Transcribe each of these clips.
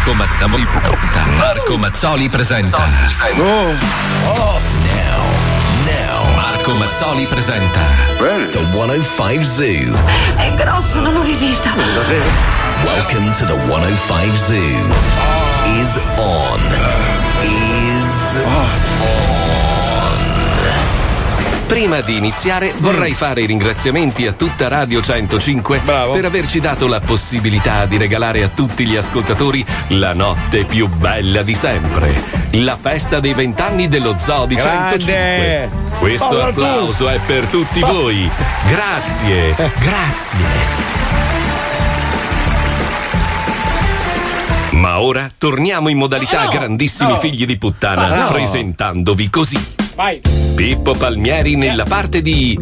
Marco, Mazzoli, Marco Mazzoli presenta. Oh. Marco Mazzoli presenta. The 105 Zoo. È grosso, non lo resisto. Welcome to the 105 Zoo. Is on. Is Prima di iniziare vorrei fare i ringraziamenti a tutta Radio 105 per averci dato la possibilità di regalare a tutti gli ascoltatori la notte più bella di sempre. La festa dei vent'anni dello Zoo di Grande! 105. Questo Paolo applauso è per tutti voi. Grazie, grazie. Ma ora torniamo in modalità grandissimi figli di puttana, no. presentandovi così. Vai. Pippo Palmieri nella parte di.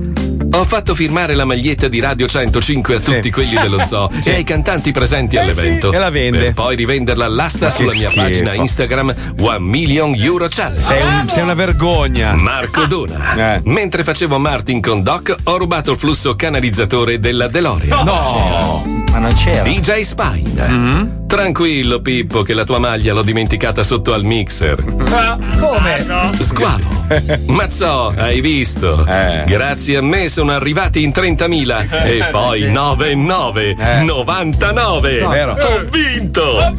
Ho fatto firmare la maglietta di Radio 105 a tutti quelli dello zoo Sì. e ai cantanti presenti all'evento. e la vende. Per poi rivenderla all'asta sulla mia schifo. pagina Instagram One Million Euro Challenge. Sei, un- sei una vergogna. Marco Dona. Eh. Mentre facevo Martin con Doc, ho rubato il flusso canalizzatore della DeLorean. No. Ma non c'era. DJ Spine. Tranquillo, Pippo, che la tua maglia l'ho dimenticata sotto al mixer. Come? Squalo. Mazzo, hai visto? Eh. Grazie a me sono arrivati in 30.000 e poi 9 9, Eh. 99. vero. Ho vinto!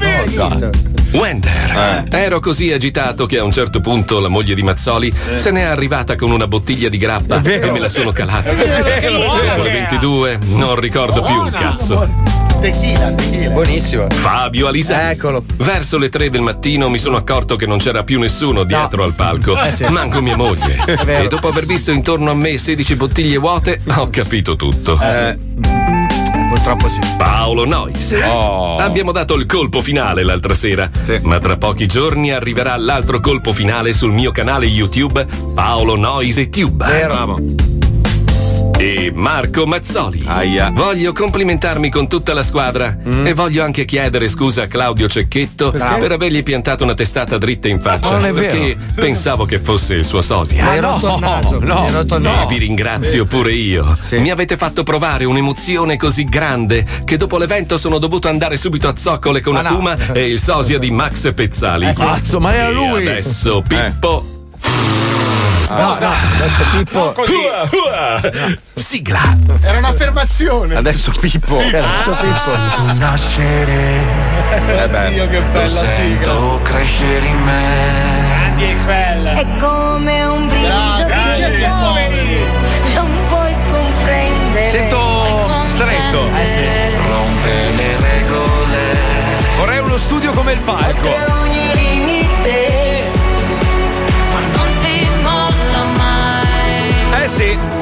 Wender. Eh. Ero così agitato che a un certo punto la moglie di Mazzoli se n'è arrivata con una bottiglia di grappa vero. e me la sono calata. vero, Dopo le 22 non ricordo più un cazzo. Tequila, tequila. Buonissimo. Fabio Alisei. Eccolo. Verso le 3 del mattino mi sono accorto che non c'era più nessuno dietro al palco, Eh sì. manco mia moglie. E dopo aver visto intorno a me 16 bottiglie vuote, ho capito tutto. Eh, Purtroppo sì. Paolo Nois. Oh. Abbiamo dato il colpo finale l'altra sera, Sì. ma tra pochi giorni arriverà l'altro colpo finale sul mio canale YouTube Paolo Nois e Tube. Vero. E Marco Mazzoli. Aia. Voglio complimentarmi con tutta la squadra Mm. e voglio anche chiedere scusa a Claudio Cecchetto per avergli piantato una testata dritta in faccia. Non è vero. perché pensavo che fosse il suo sosia. Hai rotto il naso. no. Rotto il E naso. vi ringrazio pure io. Sì. Mi avete fatto provare un'emozione così grande che dopo l'evento sono dovuto andare subito a zoccole con Ma no. Akuma e il sosia di Max Pezzali. Cazzo, ma era E lui. adesso Pippo. No, no, adesso Pippo. Ua, ua. Sigla. Era un'affermazione. Adesso Pippo. Adesso Pippo. nascere. Dio, che bella sigla. Sento crescere in me. È come un brivido che non puoi comprendere. Sento stretto. Rompe le regole. Vorrei uno studio come il palco. Mai.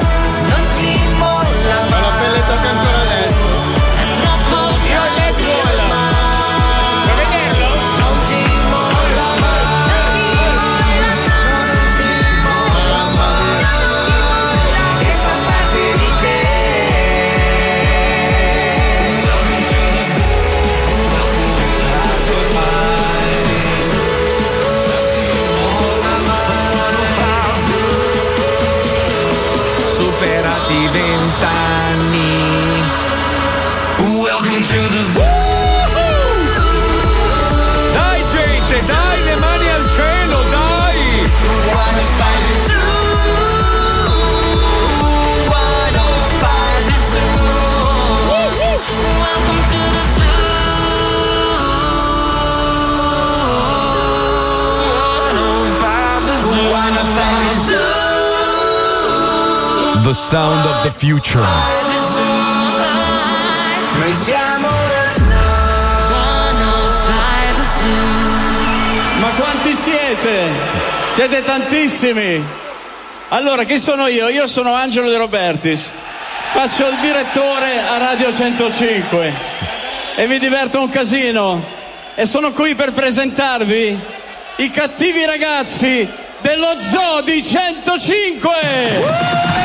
The sound of the future. Noi siamo Ma quanti siete? Siete tantissimi. Allora, chi sono io? Io sono Angelo De Robertis. Faccio il direttore a Radio 105 e mi diverto un casino. E sono qui per presentarvi i cattivi ragazzi dello Zoo di 105!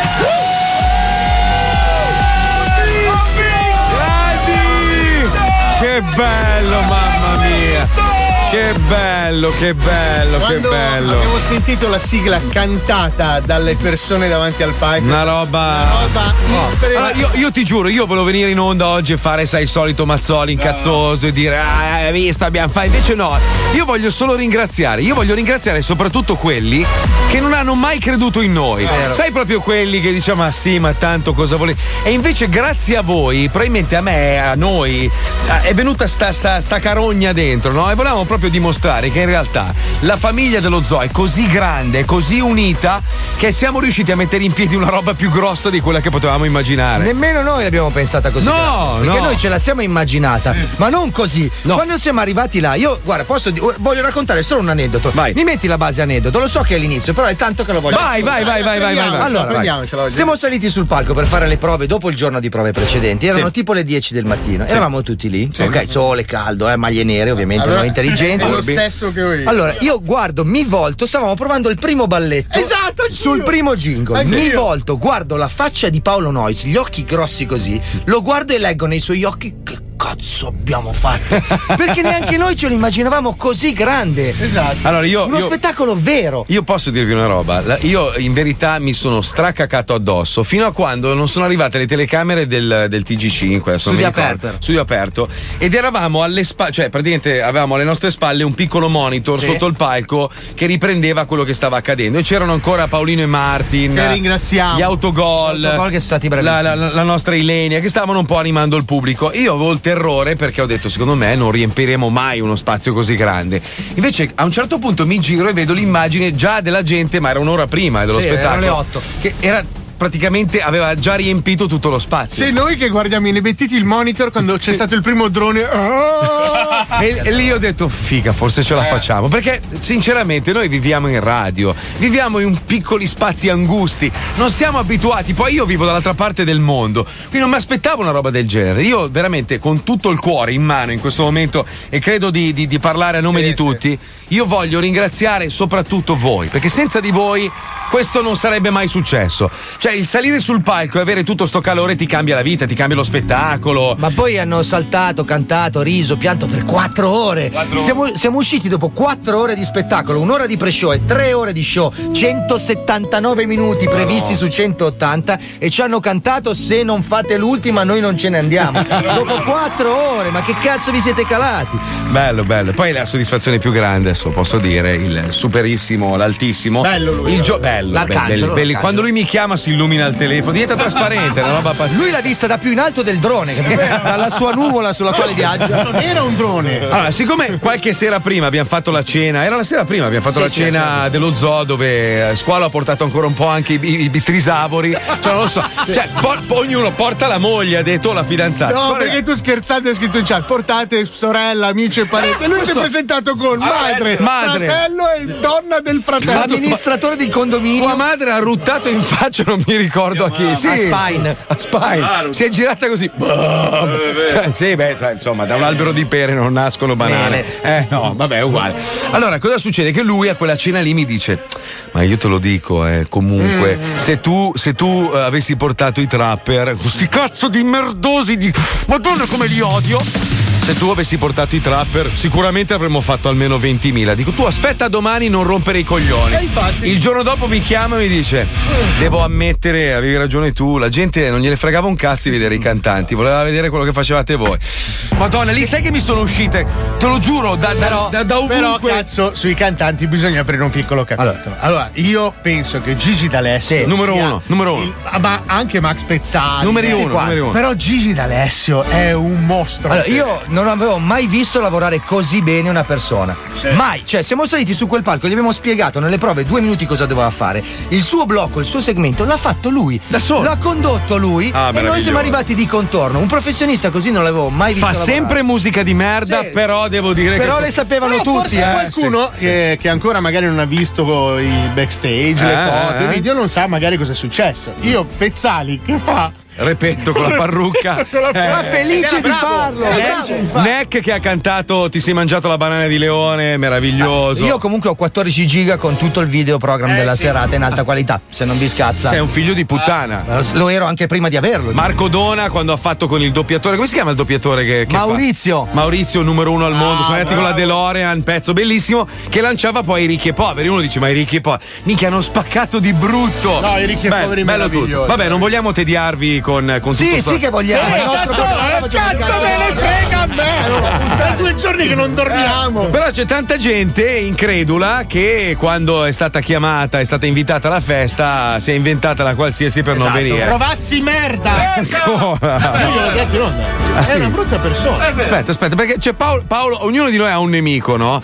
Bello, mamma mia! Che bello, che bello, che Quando bello. abbiamo sentito la sigla cantata dalle persone davanti al palco. Una roba. roba impre- Allora, io, io ti giuro, io volevo venire in onda oggi e fare, sai, il solito Mazzoli incazzoso e dire, ah, hai visto, abbiamo fatto. Invece no, io voglio solo ringraziare. Io voglio ringraziare soprattutto quelli che non hanno mai creduto in noi. Sai proprio quelli che diciamo, ma sì, ma tanto cosa volevi. E invece, grazie a voi, probabilmente a me, a noi, eh, è venuta sta, sta, sta carogna dentro, no? E volevamo proprio dimostrare che in realtà la famiglia dello zoo è così grande, così unita, che siamo riusciti a mettere in piedi una roba più grossa di quella che potevamo immaginare. Nemmeno noi l'abbiamo pensata così. No, grande, perché no. noi ce la siamo immaginata, ma non così. Quando siamo arrivati là, io, guarda, posso voglio raccontare solo un aneddoto. Mi metti la base aneddoto, lo so che è l'inizio, però è tanto che lo voglio Vai, vai, vai, vai, vai, vai, vai. Allora, vai. Siamo saliti sul palco per fare le prove dopo il giorno di prove precedenti. Erano Sì. tipo le 10 del mattino. Eravamo tutti lì. Sì. Ok, sole, caldo, eh, maglie nere, ovviamente, Allora, noi intelligenti. È lo stesso che ho io. Allora, io guardo, mi volto, stavamo provando il primo balletto. Esatto, anch'io. Sul primo jingle. Anch'io. Mi volto, guardo la faccia di Paolo Nois, gli occhi grossi così, lo guardo e leggo nei suoi occhi che cazzo abbiamo fatto. Perché neanche noi ce lo immaginavamo così grande. Esatto. Allora io. Uno io- spettacolo vero. Io posso dirvi una roba, La- io in verità mi sono stracacato addosso fino a quando non sono arrivate le telecamere del, del TG5, adesso non Studio aperto. studio aperto, ed eravamo alle spalle, cioè praticamente avevamo alle nostre spalle un piccolo monitor Sì. sotto il palco che riprendeva quello che stava accadendo e c'erano ancora Paolino e Martin, Che ringraziamo. gli autogol, Gli autogol che sono stati la, bravissimi. la- la- la nostra Ilenia che stavano un po' animando il pubblico. Io avevo il terrore perché ho detto secondo me non riempiremo mai uno spazio così grande. Invece a un certo punto mi giro e vedo l'immagine già della gente, ma era un'ora prima dello Sì, erano spettacolo. le otto. Che era praticamente aveva già riempito tutto lo spazio. Se noi che guardiamo inebettiti il monitor quando c'è stato il primo drone. ah! E, e lì ho detto, figa, forse ce la facciamo. Perché, sinceramente, noi viviamo in radio, viviamo in piccoli spazi angusti, non siamo abituati. Poi io vivo dall'altra parte del mondo, quindi non mi aspettavo una roba del genere. Io, veramente, con tutto il cuore in mano in questo momento, e credo di, di- di parlare a nome Sì, di sì. Io voglio ringraziare soprattutto voi, perché senza di voi. Questo non sarebbe mai successo. Cioè, il salire sul palco e avere tutto sto calore ti cambia la vita, ti cambia lo spettacolo. Ma poi hanno saltato, cantato, riso, pianto per quattro ore. Siamo, siamo usciti dopo quattro ore di spettacolo, un'ora di pre-show e tre ore di show, 179 minuti previsti su 180 e ci hanno cantato se non fate l'ultima noi non ce ne andiamo. dopo quattro ore, ma che cazzo vi siete calati? Bello, bello. Poi la soddisfazione più grande, adesso posso dire, il superissimo, l'altissimo. Bello lui, Il gio- bello. bello, L'arcangelo, l'arcangelo. Quando lui mi chiama si illumina il telefono, diventa trasparente, una roba pazzesca. Lui l'ha vista da più in alto del drone, dalla sua nuvola sulla quale viaggia. Non era un drone. Allora, siccome qualche sera prima abbiamo fatto la cena, era la sera prima, abbiamo fatto Sì, la sì, cena dello zoo dove eh, Squalo ha portato ancora un po' anche i, i, i trisavori. Cioè, non lo so. Cioè, por- ognuno porta la moglie, ha detto la fidanzata. No, Squalo- perché tu scherzando hai scritto in chat, portate sorella, amici e parenti. E lui si è presentato con madre, madre. fratello e donna del fratello. L'amministratore di condominio. Tua madre ha ruttato in faccia, non mi ricordo a chi. Sì. A Spine. A Spine. Si è girata così. Cioè, sì, beh, insomma, da un albero di pere non nascono banane. Eh, no, vabbè, è uguale. Allora, cosa succede? Che lui a quella cena lì mi dice: Ma io te lo dico, eh, comunque, se tu, se tu eh, avessi portato i trapper, questi cazzo di merdosi di. Madonna come li odio! Se tu avessi portato i trapper, sicuramente avremmo fatto almeno 20.000. Dico, tu aspetta domani, non rompere i coglioni. Il giorno dopo mi chiama e mi dice: Devo ammettere, avevi ragione tu. La gente non gliene fregava un cazzo di vedere i cantanti, voleva vedere quello che facevate voi. Madonna, lì sai che mi sono uscite, te lo giuro, da, da, da, da Però ovunque. cazzo, sui cantanti bisogna aprire un piccolo capitolo. Allora, io penso che Gigi D'Alessio Sì. Numero uno, numero uno. il- ah, ma anche Max Pezzali. Numeri tutti uno, uno. Però Gigi D'Alessio è un mostro. Allora, io non avevo mai visto lavorare così bene una persona. Mai. Cioè, siamo saliti su quel palco, gli abbiamo spiegato nelle prove due minuti cosa doveva fare. Il suo blocco, il suo segmento l'ha fatto lui. Da solo. L'ha condotto lui. Ah, e noi siamo arrivati di contorno. Un professionista così non l'avevo mai visto. Fa lavorare. sempre musica di merda, Sì. però devo dire Però che. le sapevano Però tutti, forse eh. qualcuno che, che ancora magari non ha visto i backstage, le Eh, foto, eh. i video, non sa magari cosa è successo. Io, Pezzali, che fa? Repetto con la parrucca. Ma felice Era di bravo, farlo! era felice di farlo. Neck che ha cantato Ti sei mangiato la banana di leone, meraviglioso. Io comunque ho 14 giga con tutto il video program Eh, della sì. serata in alta qualità, se non vi scazza. Sei un figlio di puttana. Lo ero anche prima di averlo. Marco Dona quando ha fatto con il doppiatore, come si chiama il doppiatore che, che fa? Maurizio. Maurizio, numero uno al mondo. Sono andati con la. DeLorean, pezzo bellissimo, che lanciava poi i ricchi e poveri. Uno dice, ma i ricchi e poveri. Minchia, hanno spaccato di brutto. No, i ricchi e Bello- poveri bello tutto. Vabbè, non vogliamo tediarvi con, con Sì, tutto sì sto- che vogliamo. il nostro programma il cazzo me ne frega a me! Tra due giorni che non dormiamo! Però c'è tanta gente incredula che quando è stata chiamata, è stata invitata alla festa, si è inventata la qualsiasi per non venire. Provazzi merda! Ancora. Io gliel'ho detto in onda. Ah, sì? È una brutta persona. Aspetta, aspetta, perché c'è Paolo, Paolo, ognuno di noi ha un nemico, no?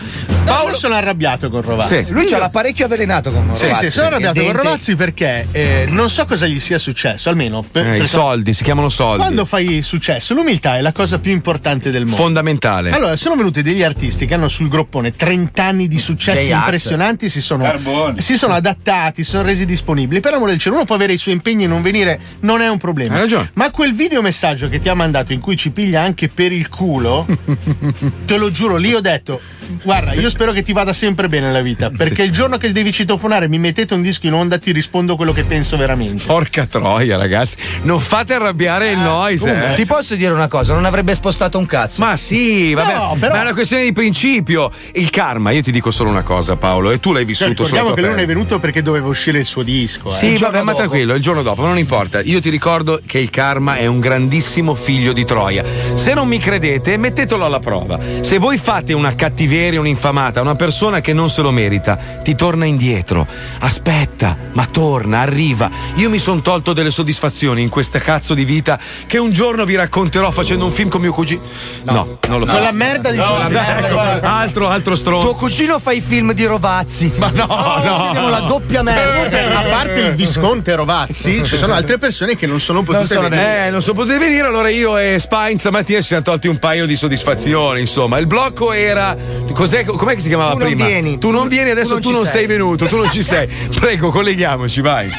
Paolo sono arrabbiato con Rovazzi. Sì. Lui ce l'ha parecchio avvelenato con Sì, Rovazzi, sì, sono arrabbiato con. Rovazzi perché eh, non so cosa gli sia successo, almeno per, Eh, I per- soldi, si chiamano soldi. quando fai successo, l'umiltà è la cosa più importante del mondo. Fondamentale. Allora, sono venuti degli artisti che hanno sul groppone 30 anni di successi J-Ax. impressionanti, si sono, si sono adattati, si sono resi disponibili. Per l'amore del cielo, uno può avere i suoi impegni e non venire, non è un problema. Hai ragione. Ma quel videomessaggio che ti ha mandato in cui ci piglia anche per il culo, te lo giuro, lì ho detto. Guarda, io spero che ti vada sempre bene la vita. Perché il giorno che devi citofonare mi mettete un disco in onda, ti rispondo quello che penso veramente. Porca troia, ragazzi. Non fate arrabbiare il noise, eh. Ti posso dire una cosa, non avrebbe spostato un cazzo. Ma sì, vabbè, No, però- ma è una questione di principio. Il karma, io ti dico solo una cosa, Paolo, e tu l'hai Cioè, vissuto sulla ricordiamo tua che lui non è venuto perché doveva uscire il suo disco. eh. Sì, vabbè, ma dopo. tranquillo, il giorno dopo, non importa. Io ti ricordo che il karma è un grandissimo figlio di Troia. Se non mi credete, mettetelo alla prova. Se voi fate una cattiveria, un'infamata, una persona che non se lo merita, ti torna indietro. Aspetta, ma torna, arriva. Io mi sono tolto delle soddisfazioni in questa cazzo di vita che un giorno vi racconterò facendo un film con mio cugino. No, non lo Quella faccio. merda di quella merda. Altro, altro stronzo. Tuo cugino fa i film di Rovazzi. Ma no, no. Vediamo la doppia merda. A parte il visconte Rovazzi, ci sono altre persone che non sono potute sono venire. Eh, non so poter venire, allora io e Spine stamattina ci siamo tolti un paio di soddisfazioni, insomma. Il blocco era. Cos'è, com'è che si chiamava Tu non prima? vieni. Tu non vieni, adesso Tu non tu non sei. sei venuto, tu non ci sei. Prego, colleghiamoci, vai.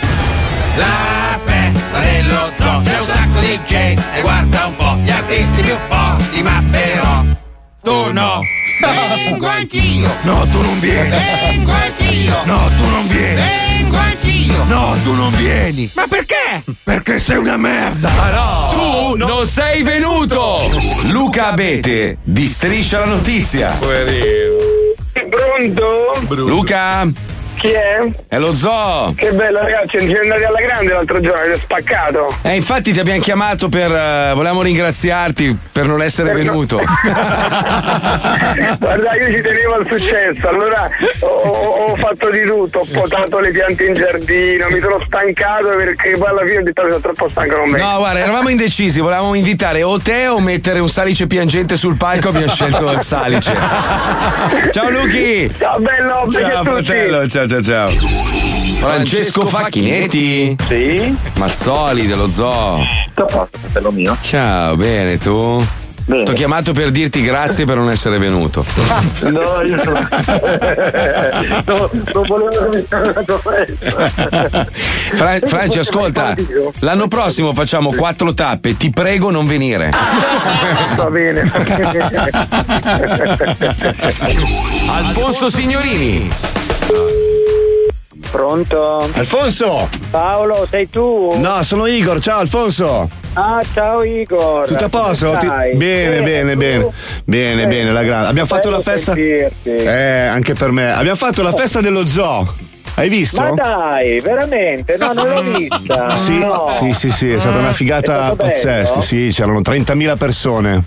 La festa dello zoo c'è un sacco di gente e guarda un po' gli artisti più forti, ma però tu no. Vengo anch'io. No, tu non vieni. Vengo anch'io. No, tu non vieni. Vengo anch'io. No, tu non vieni. Ma perché? Perché sei una merda. Ma no. Tu non sei venuto. Luca Abete di Striscia la Notizia. Pronto? Luca, Chi è? è lo zoo. Che bello ragazzi, ci siamo andati alla grande l'altro giorno, avete spaccato. Eh, infatti ti abbiamo chiamato per. eh, volevamo ringraziarti per non essere Per no- venuto. Guarda, io ci tenevo al successo, allora ho, ho- fatto di tutto, ho potato le piante in giardino, mi sono stancato perché poi alla fine ho detto "Ah, sono troppo stanco non vengo. No, guarda, eravamo indecisi, volevamo invitare o te o mettere un salice piangente sul palco, abbiamo scelto il salice. Ciao Luchi! Ciao bello, Ciao fratello, ciao ciao ciao. Francesco Facchinetti? Sì? Mazzoli dello zoo. Fratello mio. Ciao, bene tu? Ti ho chiamato per dirti grazie per non essere venuto. No, io sono. no, non volevo che mi chiamato Fra- Franci, ascolta, l'anno prossimo facciamo quattro tappe, ti prego non venire. Va bene. Alfonso Signorini. Pronto? Alfonso! Paolo, sei tu? No, sono Igor, ciao Alfonso! Ah, ciao Igor. Tutto a posto? Ti-? Bene, bene, tu? bene. Bene, bene, la grande. Abbiamo fatto la festa. sentirti. Eh, anche per me. Abbiamo fatto la festa dello zoo. Hai visto? Ma dai, veramente? No, non l'ho vista. Sì, No. sì, sì, sì, è stata una È figata pazzesca. bello? Sì, c'erano 30.000 persone.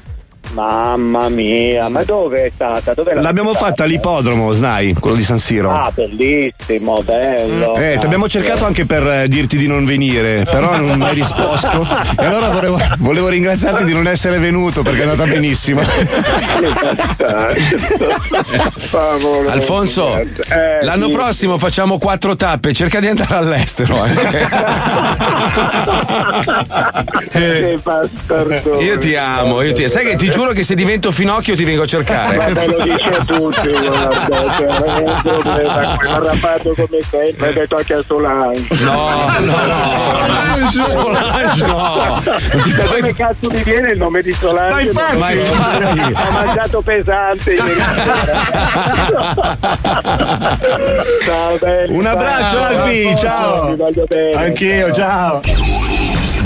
Mamma mia, ma dove è stata? Dove L'abbiamo fatta all'ippodromo, Snai, quello di San Siro. Ah, bellissimo, bello. Eh, ti abbiamo cercato anche per eh, dirti di non venire, però non mi hai risposto. E allora volevo, volevo ringraziarti di non essere venuto perché è andata benissimo. Alfonso, Eh, l'anno sì. prossimo facciamo quattro tappe, cerca di andare all'estero. eh. Io ti amo, io ti... sai che ti giuro giuro che se divento finocchio ti vengo a cercare. Vabbè, lo dice a tutti, guarda, cioè, non è un problema, arrabbiato come te, l'hai detto anche a Solange. No, no, Solange no. Da dove cazzo mi viene il nome di Solange? Ma infatti. Ma infatti. Ho mangiato pesante ieri sera. Ciao, belli. Un abbraccio, Ciao, Alfi, Alfonso, ciao. Ti voglio bene. Anch'io, ciao.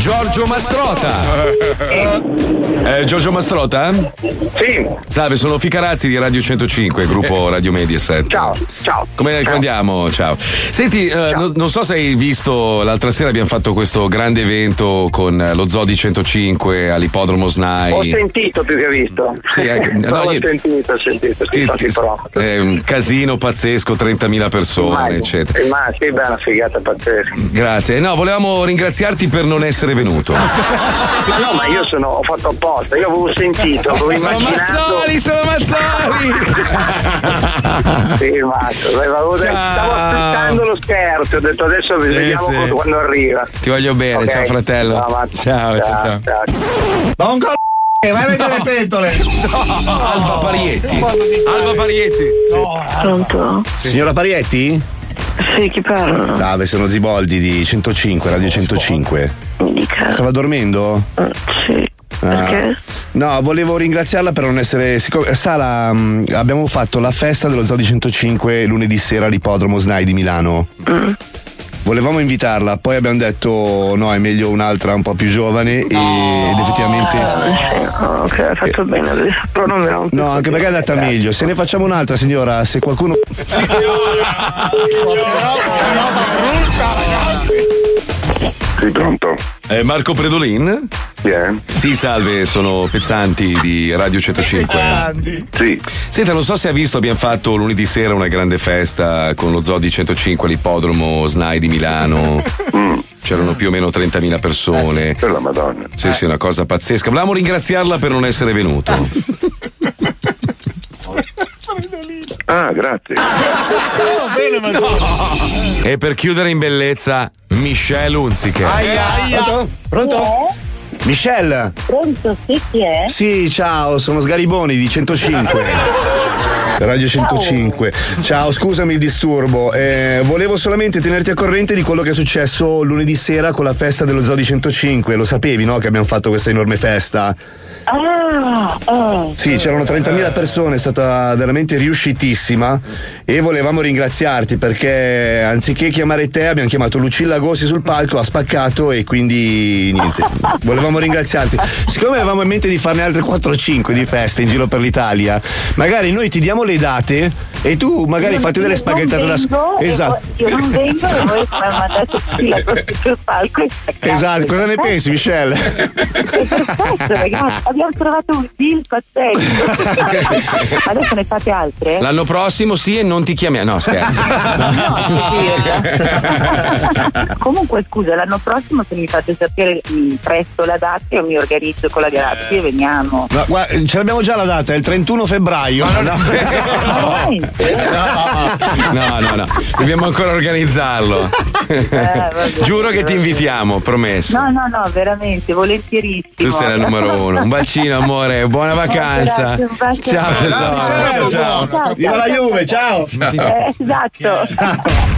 Giorgio Mastrota. Eh, Giorgio Mastrota? Sì. Salve, sono Ficarazzi di Radio 105, gruppo Radio Mediaset. Ciao, ciao. Come, come andiamo? Ciao. Senti, eh, no- non so se hai visto, l'altra sera abbiamo fatto questo grande evento con eh, lo Zodi 105 all'Ippodromo SNAI. Ho sentito più che visto. Sì, ecco, no, ho io- sentito, ho sentito, sì, Sì, sì, un casino pazzesco, 30.000 persone, eccetera. Eh, Ma sì, beh, una figata pazzesca. Grazie. No, volevamo ringraziarti per non essere venuto. No, ma io sono, ho fatto apposta, io avevo sentito, avevo Sono immaginato. Mazzoli, sono Mazzoli! sì, mazzo, avevo detto- Ciao. stavo aspettando lo scherzo, ho detto adesso Sì, vediamo sì. quando- arriva. Ti voglio bene, Ok. ciao fratello. Ciao, Mazzo. ciao, ciao, ciao. Ma un c***o, vai a vedere le pentole. Alba Parietti. Alba Parietti. Pronto? Signora Parietti? Sì, chi parla? Salve, sono Ziboldi di 105, Radio 105. Mi dica. Stava dormendo? Sì. Perché? No, volevo ringraziarla per non essere. siccome- Sa, la, mm, abbiamo fatto la festa dello Zodi 105 lunedì sera all'Ippodromo SNAI di Milano. Volevamo invitarla, poi abbiamo detto no, è meglio un'altra un po' più giovane e- ed effettivamente. Sì, oh, ok, hai fatto bene adesso, però non rompo. No, anche perché è andata meglio. Se ne facciamo un'altra, signora, se qualcuno. Sei pronto? Eh, Marco Predolin? Sì, salve, sono Pezzanti di Radio 105. Sì. Senta, non so se ha visto, abbiamo fatto lunedì sera una grande festa con lo Zoo di 105 all'ippodromo SNAI di Milano. C'erano più o meno 30.000 persone. per la Madonna. Sì, sì, una cosa pazzesca. Volevamo ringraziarla per non essere venuto. Ah, grazie. E per chiudere in bellezza, Michelle Unziker. Pronto? Pronto? Michelle? Pronto, sì, chi è? Sì, ciao, sono Sgariboni di 105. Radio 105. Ciao, scusami il disturbo. Eh, volevo solamente tenerti a corrente di quello che è successo lunedì sera con la festa dello Zoo di 105. Lo sapevi, no? Che abbiamo fatto questa enorme festa. Ah, eh. Sì, c'erano 30.000 persone, è stata veramente riuscitissima e volevamo ringraziarti perché anziché chiamare te abbiamo chiamato Lucilla Gossi sul palco, ha spaccato e quindi niente, volevamo ringraziarti. Siccome avevamo in mente di farne altre 4-5 di feste in giro per l'Italia, magari noi ti diamo le date e tu magari Io fate delle spaghettate da e Esatto. Io non vengo e voi mandate tutti la cosa sul palco Esatto, cosa ne pensi Michelle? Perfetto, ragazzi, abbiamo trovato un deal pazzesco. Adesso ne fate altre? L'anno prossimo sì e non ti chiamiamo. No, scherzo. Comunque scusa, l'anno prossimo se mi fate sapere mh, presto la data io mi organizzo con la Grazia e veniamo. Ma guarda, ce l'abbiamo già la data, è il 31 febbraio. No, no, no. Dobbiamo ancora organizzarlo. Giuro che ti invitiamo, promesso. No, no, no, veramente, volentierissimo. Tu sei la numero uno. Un bacino, amore. Buona vacanza. grazie, un bacio. Ciao, tesoro. Ciao. Ciao, Viva la Juve, ciao. Eh, esatto.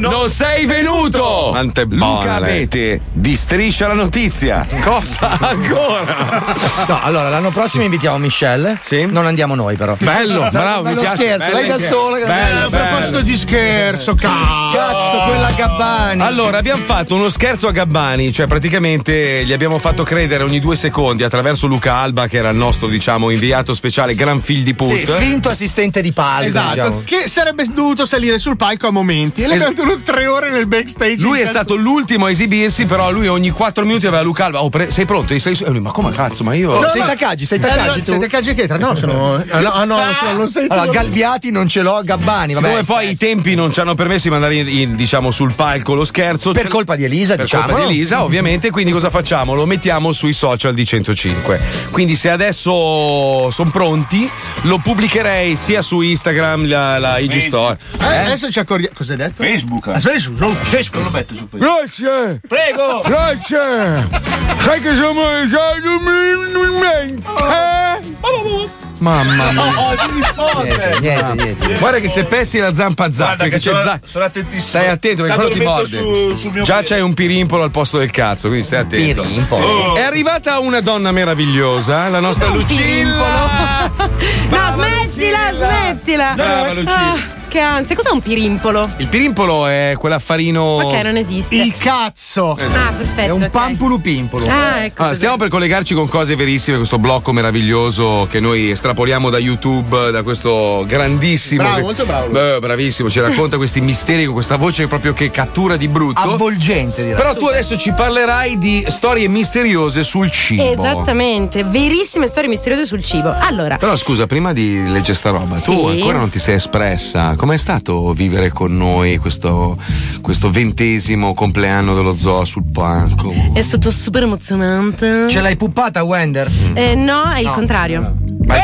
Non sei venuto! Quanto Luca Avete di Striscia la Notizia. Cosa ancora? No, allora l'anno prossimo invitiamo Michelle. Sì. Non andiamo noi, però. Bello, esatto, bravo. Bello mi piace. scherzo, lei da sola. Bello, eh, a proposito di scherzo, cazzo. Cazzo, quella Gabbani. Allora, abbiamo fatto uno scherzo a Gabbani, cioè praticamente gli abbiamo fatto credere ogni due secondi attraverso Luca Alba, che era il nostro, diciamo, inviato speciale, sì. gran fil di put. Sì, finto assistente di palco. Esatto, diciamo. che sarebbe dovuto salire sul palco a momenti. E lei 71 tre ore nel backstage. Lui è cazzo. stato l'ultimo a esibirsi, però lui ogni 4 minuti aveva Luca Alba. Oh, pre- sei pronto? Sei su- eh, lui, ma come cazzo? Ma io. No, sei. Taccaggi, sei Taccaggi. Eh, sei Taccaggi che tra? No, sono. Ah, no, ah, no, ah, sono, non sei tu. Galbiati non ce l'ho, Gabbani. Vabbè, Siccome poi eh, i tempi non ci hanno permesso di mandare in, in, diciamo, sul palco lo scherzo. Per colpa di Elisa, per diciamo. colpa di Elisa, mm. ovviamente. Quindi cosa facciamo? Lo mettiamo sui social di 105. Quindi se adesso sono pronti, lo pubblicherei sia su Instagram, la, la IG Store. Eh, eh? Adesso ci accorgiamo. Cos'hai detto? Facebook. A Facebook, no? Facebook. Lo metto su Facebook. Grazie! Prego! Grazie! Sai che sono eh? Mamma mia! Niente, niente, niente. Guarda che se pesti la zampa zappa, Guarda perché che c'è sono- za- sono attentissimo. Stai attento perché quello ti morde. su- mio Già piede. c'hai un pirimpolo al posto del cazzo, quindi stai attento. Pirimpolo? Oh. È arrivata una donna meravigliosa, la nostra Lucilla. No, smettila, smettila. Brava, Lucilla. Ah, che ansia. Cos'è un pirimpolo? Il pirimpolo è quell'affarino. Ok, non esiste. Il cazzo! Ah, perfetto. È un ok. pampulu pimpolo. Ah, ecco. Allora, stiamo per collegarci con cose verissime, questo blocco meraviglioso che noi estrapoliamo da YouTube, da questo grandissimo. Bravo, che- molto bravo. Beh, bravissimo, ci racconta questi misteri con questa voce proprio che cattura di brutto. Avvolgente, direi. Però tu adesso ci parlerai di storie misteriose sul cibo. Esattamente, verissime storie misteriose sul cibo. Allora, Però scusa, prima di leggere sta roba, tu Sì. ancora non ti sei espressa. Com'è stato vivere con noi questo, questo ventesimo compleanno dello zoo sul palco? è stato super emozionante. Ce l'hai puppata, Wenders? Eh, no, è il No. contrario.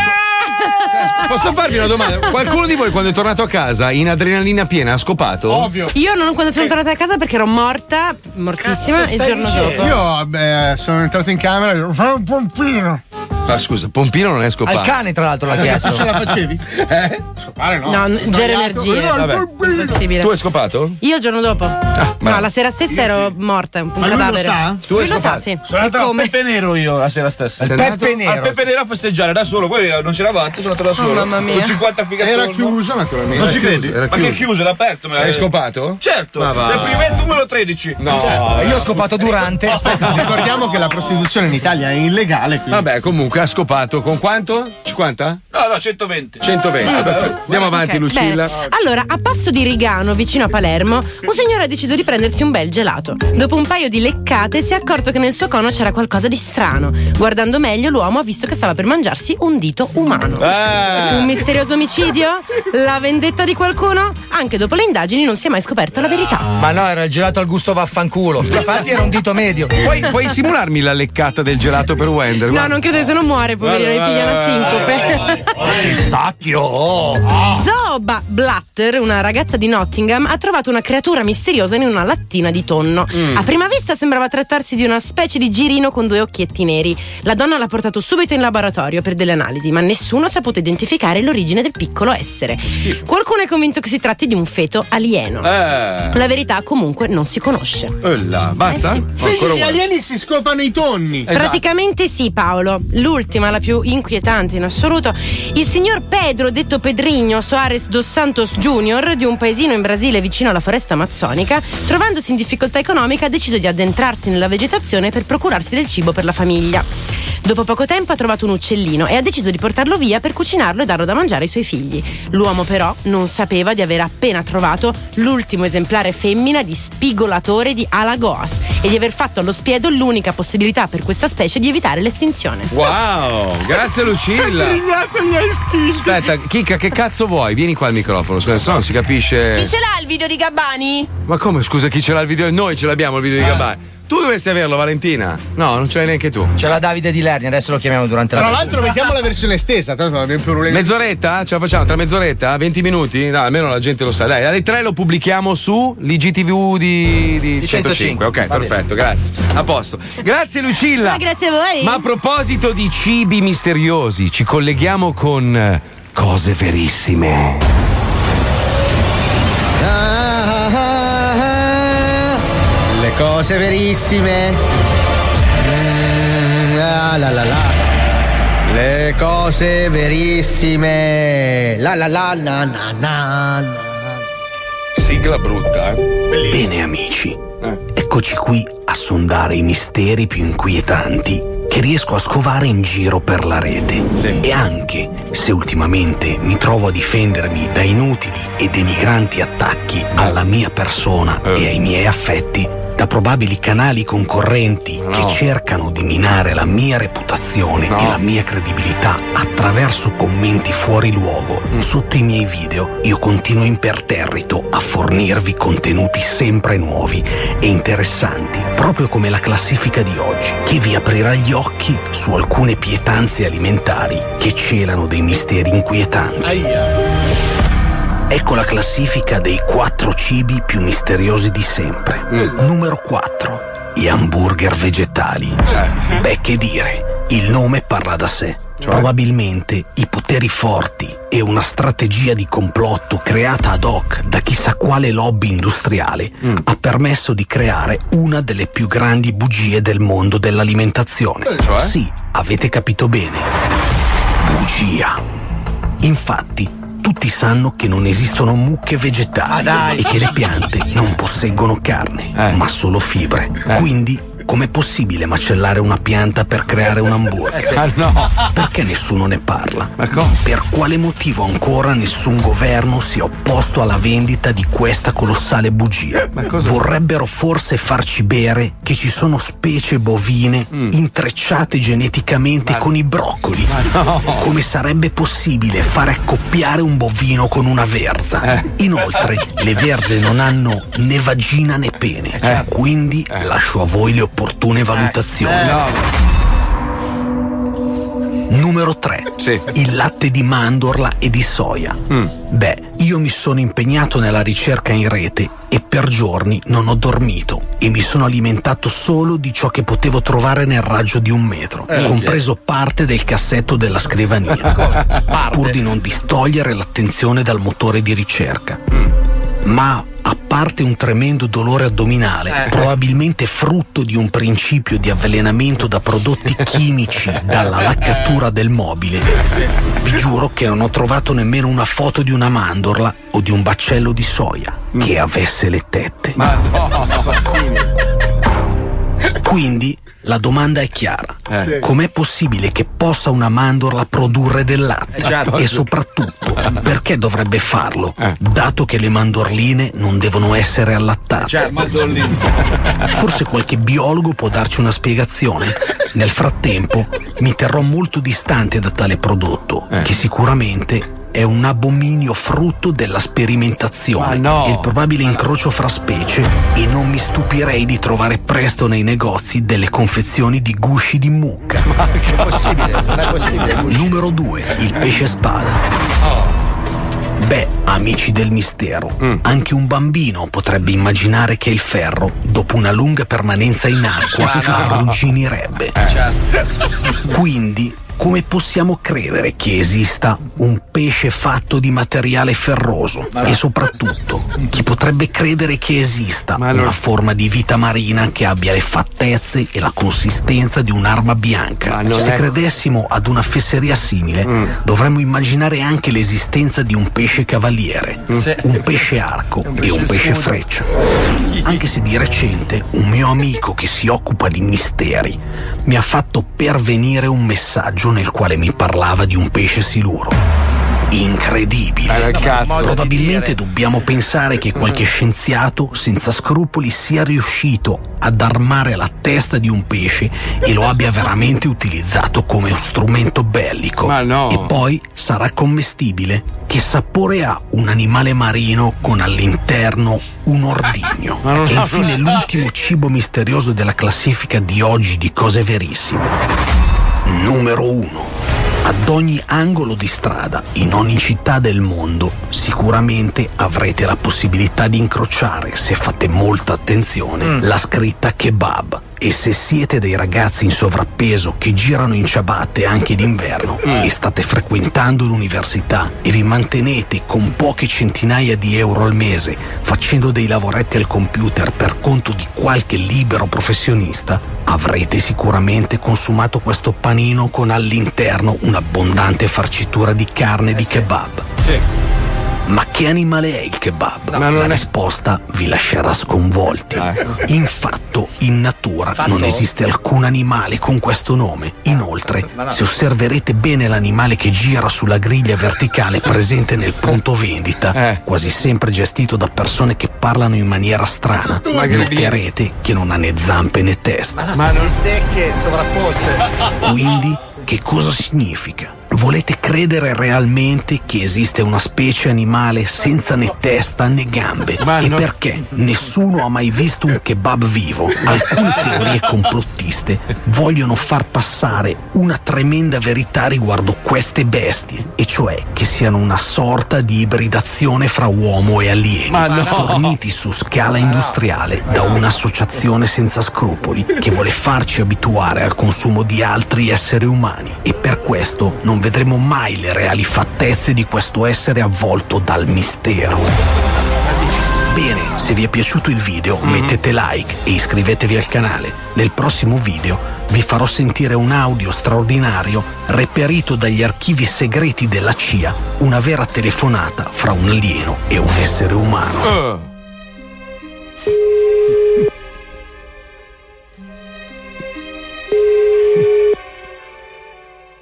Posso farvi una domanda? Qualcuno di voi quando è tornato a casa in adrenalina piena ha scopato? Ovvio. Io non quando sono tornata a casa perché ero morta, mortissima, il giorno dopo. Io beh, sono entrato in camera e ho fai un pompino. Ah, scusa, Pompino non è scopato. Al cane, tra l'altro, l'ha chiesto. Ce la facevi? Eh? Scopare no. No, zero Sbagliato. energie. Eh, Vabbè. Impossibile. Tu hai scopato? Io il giorno dopo. no, bravo. la sera stessa ero morta, un Ma lui lo cadavere. sa? Tu Lui lo sa, sì. Sono andato al Come? Pepe Nero io la sera stessa. Andato? Al Nero. Pepe Nero a festeggiare da solo, poi non c'eravate, sono andato da solo. Oh, mamma mia. Con 50 fighe Era chiuso naturalmente. Non ci credi? Ma che chiuso. era aperto. me Hai l'hai- scopato? Certo, Ma del primo numero 13. No. Io ho scopato durante. Aspetta. Ricordiamo che la prostituzione in Italia è illegale. Quindi. Vabbè, comunque ha scopato con quanto? 50? No, no, 120. 120. perfetto. Andiamo avanti, Ok, Lucilla. bene. Allora, a passo di Rigano, vicino a Palermo, un signore ha deciso di prendersi un bel gelato. Dopo un paio di leccate si è accorto che nel suo cono c'era qualcosa di strano. Guardando meglio, l'uomo ha visto che stava per mangiarsi un dito umano. Eh. Un misterioso omicidio? La vendetta di qualcuno? Anche dopo le indagini non si è mai scoperta la verità. Ma no, era il gelato al gusto vaffanculo. Infatti era un dito medio. Puoi, puoi simularmi la leccata del gelato per Wender? No, non credo che se non muore, poverino, mi piglia una sincope. Stacchio. Zoba Blatter, una ragazza di Nottingham, ha trovato una creatura misteriosa in una lattina di tonno. Mm. A prima vista sembrava trattarsi di una specie di girino con due occhietti neri. La donna l'ha portato subito in laboratorio per delle analisi, ma nessuno ha saputo identificare l'origine del piccolo essere. Qualcuno è convinto che si tratti di un feto alieno. Eh. La verità comunque non si conosce. Olla, basta? Eh sì. Quindi gli alieni si scopano i tonni. Esatto. Praticamente sì, Paolo. L'ultima, la più inquietante in assoluto. Il signor Pedro, detto Pedrinho Soares dos Santos Jr., di un paesino in Brasile vicino alla foresta amazzonica, trovandosi in difficoltà economica, ha deciso di addentrarsi nella vegetazione per procurarsi del cibo per la famiglia. Dopo poco tempo ha trovato un uccellino e ha deciso di portarlo via per cucinarlo e darlo da mangiare ai suoi figli. L'uomo però non sapeva di aver appena trovato l'ultimo esemplare femmina di spigolatore di Alagoas e di aver fatto allo spiedo l'unica possibilità per questa specie di evitare l'estinzione. Wow, grazie Lucilla. Aspetta, Chicca, che cazzo vuoi? Vieni qua al microfono, scusa, se no non si Chi capisce. ce l'ha il video di Gabbani? Ma come, scusa, chi ce l'ha il video? Noi ce l'abbiamo il video di Gabbai. Tu dovresti averlo, Valentina. No, non ce l'hai neanche tu. Ce l'ha Davide di Lerni, adesso lo chiamiamo durante Tra la l'altro mettiamo la versione estesa, tanto non abbiamo più problemi. Mezz'oretta? Ce la facciamo tra mezz'oretta? 20 minuti? No, almeno la gente lo sa. Dai, alle 3 lo pubblichiamo su l'IGTV di, di, Di 105. 105. Ok, Va perfetto, grazie. A posto. Grazie Lucilla. Ma grazie a voi. Ma a proposito di cibi misteriosi, ci colleghiamo con eh, cose verissime. Cose verissime. Mm, la la la la. Le cose verissime. La la la na na na. na. Sigla brutta, eh? Bene amici, eccoci qui a sondare i misteri più inquietanti che riesco a scovare in giro per la rete. E anche se ultimamente mi trovo a difendermi da inutili e denigranti attacchi alla mia persona e ai miei affetti, da probabili canali concorrenti che cercano di minare la mia reputazione e la mia credibilità attraverso commenti fuori luogo sotto i miei video, io continuo imperterrito a fornirvi contenuti sempre nuovi e interessanti, proprio come la classifica di oggi, che vi aprirà gli occhi su alcune pietanze alimentari che celano dei misteri inquietanti. Ecco la classifica dei quattro cibi più misteriosi di sempre. Numero 4. Gli hamburger vegetali. Beh, che dire, il nome parla da sé. Probabilmente i poteri forti e una strategia di complotto creata ad hoc da chissà quale lobby industriale ha permesso di creare una delle più grandi bugie del mondo dell'alimentazione. Eh, cioè? Sì, avete capito bene. Bugia. Infatti, tutti sanno che non esistono mucche vegetali e che le piante non posseggono carne, ma solo fibre. Quindi, com'è possibile macellare una pianta per creare un hamburger? Eh. Ah, no. Perché nessuno ne parla? Per quale motivo ancora nessun governo si è opposto alla vendita di questa colossale bugia? Vorrebbero forse farci bere che ci sono specie bovine intrecciate geneticamente con i broccoli? Come sarebbe possibile fare accoppiare un bovino con una verza? Inoltre, le verze non hanno né vagina né pene, quindi lascio a voi le opportune valutazioni. Numero 3. Il latte di mandorla e di soia. Beh, io mi sono impegnato nella ricerca in rete e per giorni non ho dormito e mi sono alimentato solo di ciò che potevo trovare nel raggio di un metro, Eh, compreso parte del cassetto della scrivania, pur di non distogliere l'attenzione dal motore di ricerca. Ma a parte un tremendo dolore addominale, probabilmente frutto di un principio di avvelenamento da prodotti chimici dalla laccatura del mobile, vi giuro che non ho trovato nemmeno una foto di una mandorla o di un baccello di soia che avesse le tette. Ma no, Quindi la domanda è chiara. Eh. Com'è possibile che possa una mandorla produrre del latte? Eh, certo. E soprattutto, perché dovrebbe farlo? Dato che le mandorline non devono essere allattate. Cioè, Forse qualche biologo può darci una spiegazione. Nel frattempo mi terrò molto distante da tale prodotto, Eh. che sicuramente è un abominio frutto della sperimentazione no. e il probabile incrocio fra specie e non mi stupirei di trovare presto nei negozi delle confezioni di gusci di mucca. Ma è possibile, non è possibile. Numero 2. Il pesce spada. Beh, amici del mistero, anche un bambino potrebbe immaginare che il ferro, dopo una lunga permanenza in acqua, arrugginirebbe. Quindi, come possiamo credere che esista un pesce fatto di materiale ferroso? Ma. E soprattutto, chi potrebbe credere che esista una forma di vita marina che abbia le fattezze e la consistenza di un'arma bianca? Se è- credessimo ad una fesseria simile, dovremmo immaginare anche l'esistenza di un pesce cavaliere, Sì. un pesce arco e un pesce scudo. freccia. Anche se di recente un mio amico che si occupa di misteri mi ha fatto pervenire un messaggio nel quale mi parlava di un pesce siluro. Incredibile. Probabilmente dobbiamo pensare che qualche scienziato senza scrupoli sia riuscito ad armare la testa di un pesce e lo abbia veramente utilizzato come uno strumento bellico. E poi sarà commestibile. Che sapore ha un animale marino con all'interno un ordigno? E infine l'ultimo cibo misterioso della classifica di oggi di cose verissime. Numero 1. Ad ogni angolo di strada, in ogni città del mondo, sicuramente avrete la possibilità di incrociare, se fate molta attenzione, la scritta kebab. E se siete dei ragazzi in sovrappeso che girano in ciabatte anche d'inverno e state frequentando l'università e vi mantenete con poche centinaia di euro al mese facendo dei lavoretti al computer per conto di qualche libero professionista, avrete sicuramente consumato questo panino con all'interno un'abbondante farcitura di carne di kebab. Ma che animale è il kebab? La risposta vi lascerà sconvolti. In fatto, in natura Fatto? non esiste alcun animale con questo nome. Inoltre, Ma no. se osserverete bene l'animale che gira sulla griglia verticale presente nel punto vendita, quasi sempre gestito da persone che parlano in maniera strana, Ma noterete che non ha né zampe né testa. Ma le stecche sovrapposte. Quindi, che cosa significa? Volete credere realmente che esiste una specie animale senza né testa né gambe? e perché nessuno ha mai visto un kebab vivo? Alcune teorie complottiste vogliono far passare una tremenda verità riguardo queste bestie, e cioè che siano una sorta di ibridazione fra uomo e alieni, Ma no. forniti su scala industriale da un'associazione senza scrupoli che vuole farci abituare al consumo di altri esseri umani. E per questo non vedremo mai le reali fattezze di questo essere avvolto dal mistero. Bene, se vi è piaciuto il video mettete like e iscrivetevi al canale. Nel prossimo video vi farò sentire un audio straordinario reperito dagli archivi segreti della CIA, una vera telefonata fra un alieno e un essere umano.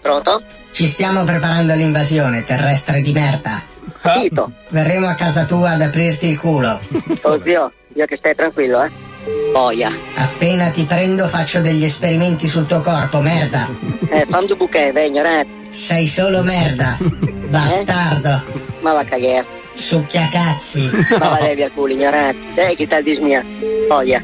Pronto? Ci stiamo preparando all'invasione terrestre di merda. Capito. Verremo a casa tua ad aprirti il culo. Oh zio, io che stai tranquillo, eh. Boia. Appena ti prendo faccio degli esperimenti sul tuo corpo, merda. Eh, fammi due bouquet, vegno, eh. Sei solo merda. Bastardo. Ma va cagare. Succhia cazzi. Ma va levi al culo, ignorante. Dai, chi tal dismia. Boia.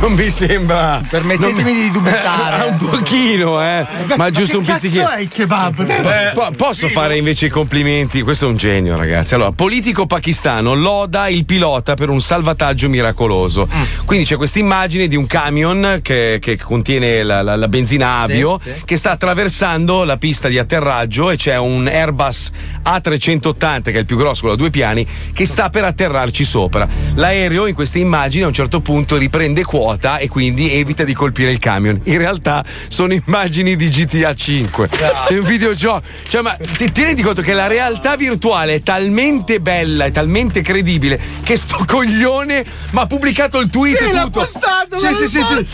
Non mi sembra. Permettetemi di dubitare. un pochino, eh. ma giusto un pizzichino. cazzo è il kebab? Beh, po- posso fare invece i complimenti? Questo è un genio, ragazzi. Allora, politico pakistano loda il pilota per un salvataggio miracoloso. Mm. Quindi c'è questa immagine di un camion che, che contiene la, la- la benzina avio Sì, sì. che sta attraversando la pista di atterraggio e c'è un Airbus A380, che è il più grosso, quello a due piani, che sta per atterrarci sopra. L'aereo in questa immagine a un certo punto riprende quota e quindi evita di colpire il camion. In realtà sono immagini di GTA 5. C'è un videogioco. Cioè, ma ti, ti rendi conto che la realtà virtuale è talmente bella e talmente credibile che sto coglione mi ha pubblicato il tweet Sì, e l'ha tutto. postato, Sì, ma sì, sì, sì.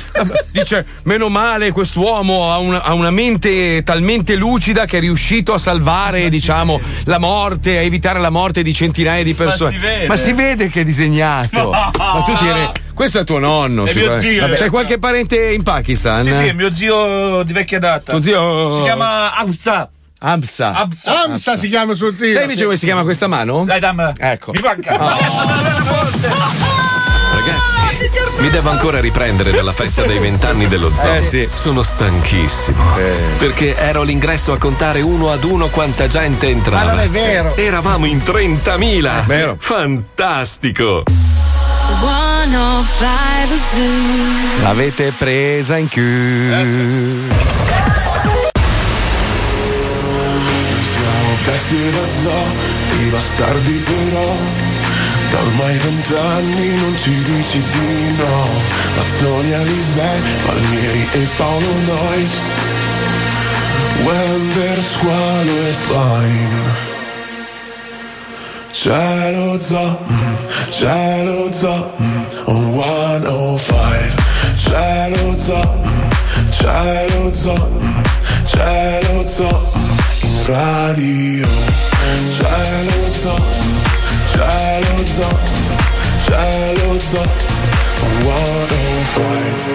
Dice: Meno male, quest'uomo ha una, ha una mente talmente lucida che è riuscito a salvare, diciamo, la morte, a evitare la morte di centinaia di persone. si vede. Ma si vede che è disegnato. No. Ma tu ti eri- Questo è tuo nonno. È mio zio, Vabbè, eh. C'hai qualche parente in Pakistan? Sì, sì, è mio zio di vecchia data. Tuo zio- Si chiama Amsa. Amsa. Amsa. Amsa si chiama suo zio. Sai invece come si chiama questa mano? Dai, dammela. Ecco. Mi manca. Ragazzi, mi devo ancora riprendere dalla festa dei vent'anni dello zoo. Eh, sì. Sono stanchissimo. Perché ero all'ingresso a contare uno ad uno quanta gente entrava. Ma non è vero. Eravamo in 30.000. Vero. Fantastico. 105 Zoo. L'avete presa in culo. Siamo bestie da zoo, i bastardi però Da ormai vent'anni non ci dici di no Mazzoni, Alisei, Palmieri e Paolo Nois When their squalo is fine Cielo zoo, mm, cielo zoo, mm, on 105 Cielo zoo, mm, cielo zoo, mm, cielo zoo, mm, in radio. Cielo zoo, mm, cielo zoo, mm, cielo zoo, on 105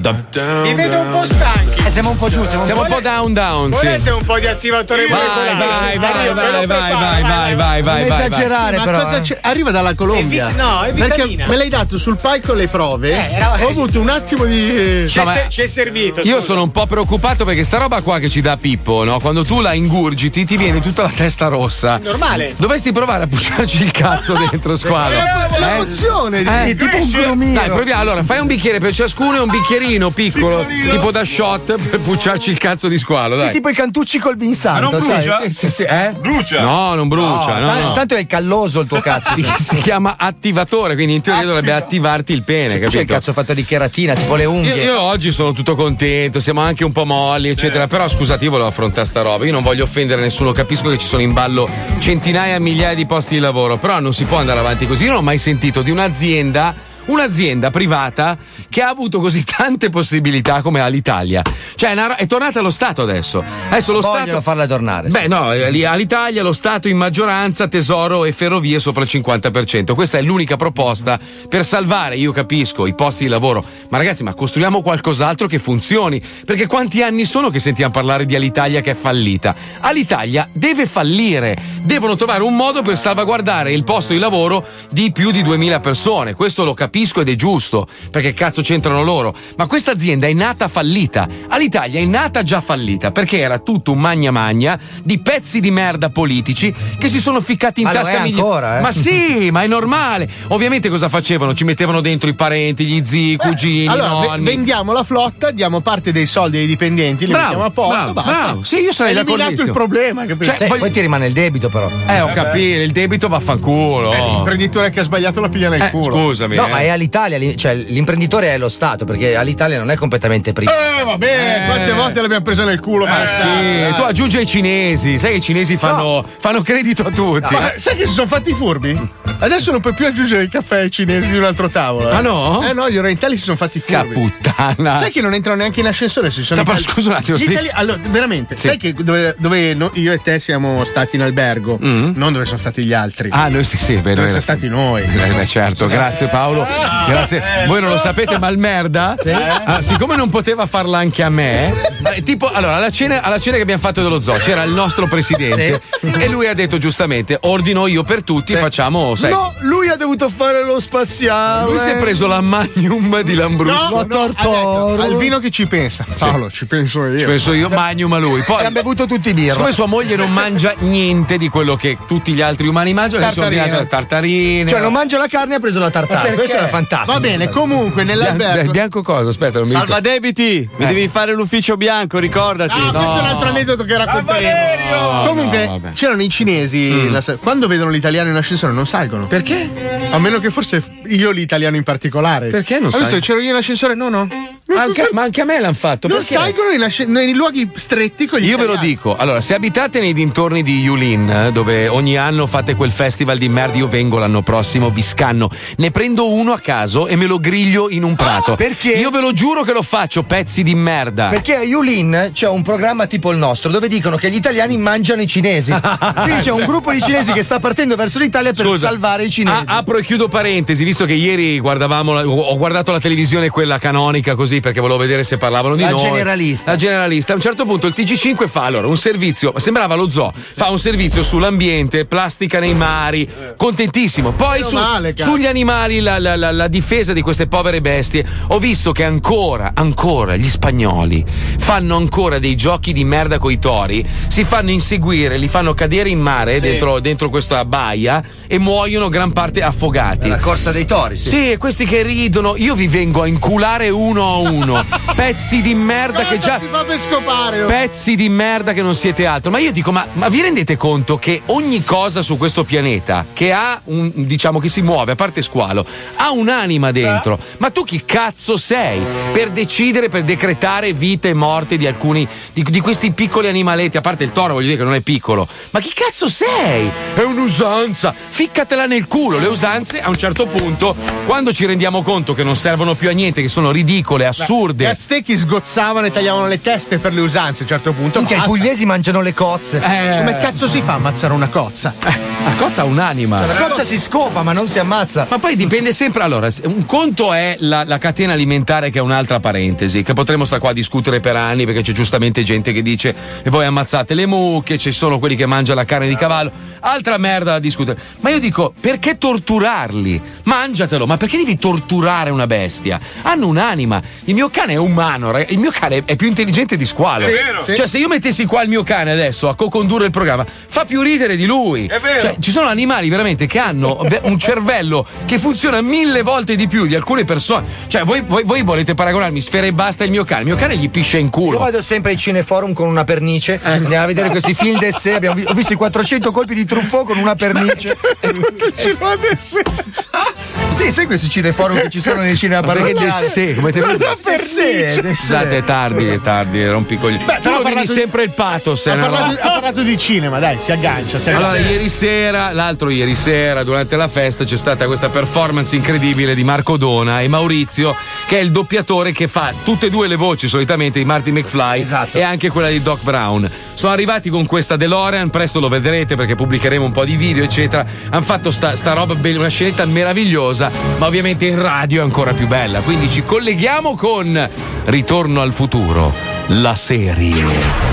Vi vedo un po' stanchi. Eh, siamo un po' giù, siamo, Siamo un po' down down, sì. Volete un po' di attivatore Vai, molecolare? vai, vai, vai, vai, vai, vai, vai, vai, vai, esagerare, Ma però. cosa eh. c'è? Arriva dalla Colombia. È vi- no, è Perché vitamina. me l'hai dato sul palco le prove. Eh, era- Ho avuto un attimo di. Ci è, No, ma- se- ci è servito. Io scusa. sono un po' preoccupato perché sta roba qua che ci dà Pippo, no? Quando tu la ingurgiti ti viene tutta la testa rossa. Normale. Dovresti provare a pucciarci il cazzo dentro, squalo. È l'emozione di- Eh, è tipo un grumino. Dai, proviamo. Allora, fai un bicchiere per ciascuno e un bicchierino piccolo, tipo da shot, per pucciarci il cazzo di squalo. Sì, Dai. tipo i cantucci col Vinsanto, non sai? brucia? Sì, sì, sì, eh? Brucia. No, non brucia. No, no. Tanto è calloso il tuo cazzo. Si, si chiama attivatore, quindi in teoria dovrebbe attivarti il pene, C'è il capito? cazzo fatto di cheratina, tipo le Io, unghie. io oggi sono tutto contento, siamo anche un po' molli, eccetera. Però scusate, io volevo affrontare sta roba. Io non voglio offendere nessuno, capisco che ci sono in ballo centinaia e migliaia di posti di lavoro, però non si può andare avanti così. Io non ho mai sentito di un'azienda. Un'azienda privata che ha avuto così tante possibilità come ha l'Italia. Cioè, è, tornata allo Stato adesso. Adesso lo Vogliono Stato. farla tornare. Beh, no, eh, all'Italia lo Stato in maggioranza, tesoro e ferrovie sopra il 50%. Questa è l'unica proposta per salvare, io capisco, i posti di lavoro. Ma ragazzi, ma costruiamo qualcos'altro che funzioni. Perché quanti anni sono che sentiamo parlare di Alitalia che è fallita? Alitalia deve fallire. Devono trovare un modo per salvaguardare il posto di lavoro di più di 2000 persone. Questo lo capisco ed è giusto. Perché cazzo c'entrano loro? Ma questa azienda è nata fallita. Alitalia è nata già fallita perché era tutto un magna magna di pezzi di merda politici che si sono ficcati in Ma tasca migli- ancora, eh? Ma sì, ma è normale. Ovviamente cosa facevano? Ci mettevano dentro i parenti, gli zii, i cugini, Allora, ve- nonni. vendiamo la flotta, diamo parte dei soldi ai dipendenti, li Bravo, mettiamo a posto, bravo, basta. bravo. Sì, io sarei Eliminato il problema, capito? Cioè, Sì, voglio- Poi ti rimane il debito, però. Eh, ho capito, il debito vaffanculo. Eh, l'imprenditore che ha sbagliato la piglia nel Eh, culo. scusami. No, eh. ma è all'Italia, li- cioè l'imprenditore è lo Stato, perché all'Italia non è completamente privato. Eh, vabbè, quante volte l'abbiamo presa nel culo, Eh, sì, dai. tu aggiungi ai cinesi, sai che i cinesi fanno, fanno credito a tutti. Ma sai che si sono fatti i furbi? Adesso non puoi più aggiungere il caffè ai cinesi di un altro tavolo. eh. Ah, no? Eh no, gli orientali si sono fatti i furbi. Puttana. Sai che non entrano neanche in ascensore? Si sono No, itali- scusa un attimo, itali- Allora, veramente, Sì. sai che dove, dove no- io e te siamo stati in albergo, non dove sono stati gli altri. Mm. Ah, noi sì, sì, beh, dove siamo stati noi. Eh, beh, certo, grazie Paolo. Grazie. Voi non lo sapete, ma il merda, ah, siccome non poteva farla anche a me, eh, tipo, allora, alla cena, alla cena che abbiamo fatto dello zoo c'era il nostro presidente e lui ha detto giustamente: ordino io per tutti, facciamo, sai. No, lui ha dovuto fare lo spaziale. Lui si è preso la magnum di Lambrusco. No, no, detto, al vino che ci pensa. Paolo, ci penso io. Ci penso io, magnum a lui. Poi, Abbiamo bevuto tutti birra. siccome sua moglie non mangia niente di quello che tutti gli altri umani mangiano, Tartarine. ordinato tartarine. Cioè, non mangia la carne e ha preso la tartare. Questo era fantastico. Va bene, comunque nell'albergo. bianco cosa? Aspetta, non mi Salva debiti, mi Eh. devi fare l'ufficio bianco, ricordati. Ah, questo è un altro aneddoto che racconteremo. No, Comunque, no, c'erano i cinesi, la sa- quando vedono l'italiano in ascensore non salgono. Perché? A meno che forse io l'italiano in particolare. Perché non Hai visto sai? che c'ero io in ascensore? No, no. Anche- ma anche a me l'hanno fatto. Non perché? salgono in asce- nei luoghi stretti con gli Io ve lo dico, allora, se abitate nei dintorni di Yulin, eh, dove ogni anno fate quel festival di merda, io vengo l'anno prossimo, vi scanno, ne prendo uno a caso e me lo griglio in un prato. perché? Io ve lo giuro che lo faccio, pezzi di merda. Perché a Yulin c'è un programma tipo il nostro dove dicono che gli italiani mangiano i cinesi. Quindi c'è un gruppo di cinesi che sta partendo verso l'Italia per Scusa, salvare i cinesi. a- apro e chiudo parentesi, visto che ieri guardavamo la- ho guardato la televisione quella canonica così perché volevo vedere se parlavano di La noi. generalista. La generalista. A un certo punto il TG5 fa allora un servizio, sembrava lo zoo, fa un servizio sull'ambiente, plastica nei mari, contentissimo. Poi su- male, sugli animali, la, la- la- la difesa di queste povere bestie, ho visto che ancora, ancora gli spagnoli fanno ancora dei giochi di merda coi tori, si fanno inseguire, li fanno cadere in mare dentro, dentro questa baia e muoiono gran parte affogati. La corsa dei tori, sì. Sì, e questi che ridono, io vi vengo a inculare uno a uno. Pezzi di merda che già. si fa per scopare? oh? Pezzi di merda che non siete altro. Ma io dico, ma, ma vi rendete conto che ogni cosa su questo pianeta che ha un, diciamo, che si muove, a parte squalo, ha un'anima dentro. Ma tu chi cazzo sei per decidere, per decretare vite e morte di alcuni, di, di questi piccoli animaletti? A parte il toro, voglio dire che non è piccolo. Ma chi cazzo sei? È un'usanza. Ficcatela nel culo. Le usanze, a un certo punto, quando ci rendiamo conto che non servono più a niente, che sono ridicole, assurde. Gli aztechi sgozzavano e tagliavano le teste per le usanze a un certo punto. Minchia, i pugliesi mangiano le cozze. Eh. Come cazzo si fa a ammazzare una cozza? La cozza ha un'anima. La cozza si scopa, ma non si ammazza. Ma poi dipende sempre. Allora, un conto è la, la catena alimentare, che è un'altra parentesi, che potremmo stare qua a discutere per anni, perché c'è giustamente gente che dice e voi ammazzate le mucche, ci sono quelli che mangiano la carne di cavallo. Altra merda da discutere. Ma io dico, perché torturarli? Mangiatelo, ma perché devi torturare una bestia? Hanno un'anima. Il mio cane è umano, raga- il mio cane è più intelligente di squalo. È vero. Cioè, se io mettessi qua il mio cane adesso a co-condurre il programma, fa più ridere di lui. È vero. Cioè, ci sono animali veramente che hanno un cervello che funziona mille volte di più di alcune persone. Cioè, voi, voi- voi volete paragonarmi sfera e basta il mio cane. Il mio cane gli piscia in Io culo. vado sempre ai cineforum con una pernice. Andiamo a vedere questi film d'essè. Abbiamo vi- ho visto i 400 colpi di Truffaut con una pernice. Ci fa adesso. Sì, sai questi cineforum che ci sono nei cinema parrocchiali? d'essè? Come te pernice, d'essè. Scusate, è tardi, è tardi, rompi i coglioni. Beh, però vedi sempre il pathos. Ha parlato, ha parlato di cinema, dai, si aggancia. Si aggancia. Allora, ieri sera, l'altro ieri sera, durante la festa, c'è stata questa performance incredibile di Marco Dona e Maurizio, che è il doppiatore che fa tutte e due le voci solitamente di Marty McFly e anche quella di Doc Brown. Sono arrivati con questa DeLorean, presto lo vedrete perché pubblicheremo un po' di video, eccetera. Hanno fatto sta, sta roba, be- una scenetta meravigliosa, ma ovviamente in radio è ancora più bella. Quindi ci colleghiamo con Ritorno al futuro, la serie.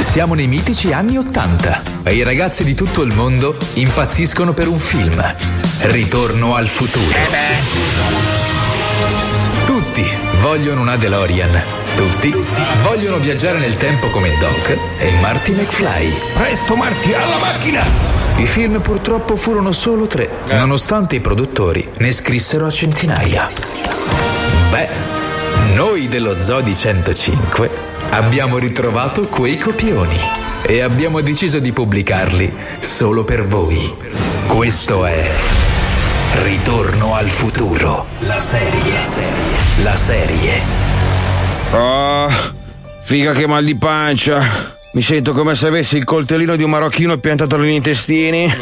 Siamo nei mitici anni Ottanta e i ragazzi di tutto il mondo impazziscono per un film. Ritorno al futuro. Tutti vogliono una DeLorean. Tutti vogliono viaggiare nel tempo come Doc e Marty McFly. Presto Marti, alla macchina! I film purtroppo furono solo tre, nonostante i produttori ne scrissero a centinaia. Beh, noi dello Zodi 105 abbiamo ritrovato quei copioni e abbiamo deciso di pubblicarli solo per voi. Questo è Ritorno al futuro. La serie. La serie. Oh, figa che mal di pancia. Mi sento come se avessi il coltellino di un marocchino piantato negli intestini.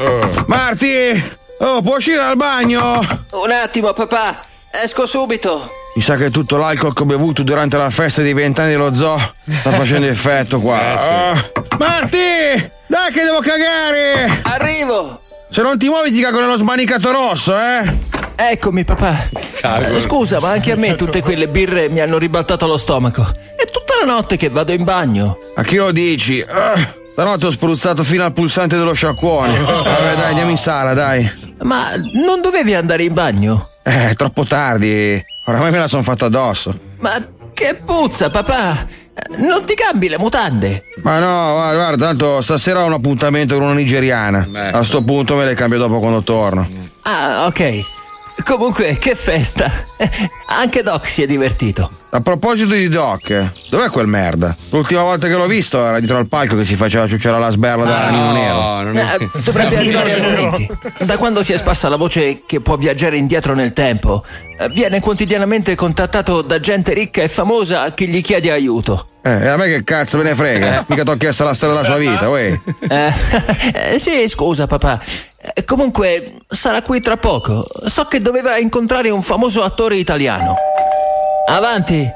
Marti! Oh, può uscire dal bagno? Un attimo, papà. Esco subito. Mi sa che tutto l'alcol che ho bevuto durante la festa dei vent'anni dello zoo sta facendo effetto qua. Oh. Marti! Dai che devo cagare! Arrivo! Se non ti muovi ti cago nello smanicato rosso, eh? Eccomi, papà. Eh, Scusa, ma anche a me tutte quelle birre mi hanno ribaltato lo stomaco. È tutta la notte che vado in bagno. A chi lo dici? Ah, stanotte ho spruzzato fino al pulsante dello sciacquone. Vabbè, dai, andiamo in sala, dai. Ma non dovevi andare in bagno? Eh, è troppo tardi. Oramai me la sono fatta addosso. Ma che puzza, papà! Non ti cambi le mutande? Ma no, guarda, guarda, tanto stasera ho un appuntamento con una nigeriana. A sto punto me le cambio dopo quando torno. Ah, ok. Comunque, che festa! Anche Doc si è divertito. A proposito di Doc, dov'è quel merda? L'ultima volta che l'ho visto era dietro al palco che si faceva ciucciare la sberla da Nino Nero. Eh, dovrebbe arrivare ai momenti. Da quando si è spassa la voce che può viaggiare indietro nel tempo, eh, viene quotidianamente contattato da gente ricca e famosa che gli chiede aiuto. Eh, e a me che cazzo me ne frega? Mica ti ho chiesto la storia della sua vita, uè. Eh, eh, sì, scusa papà. Eh, Comunque, sarà qui tra poco. So che doveva incontrare un famoso attore italiano. Avanti.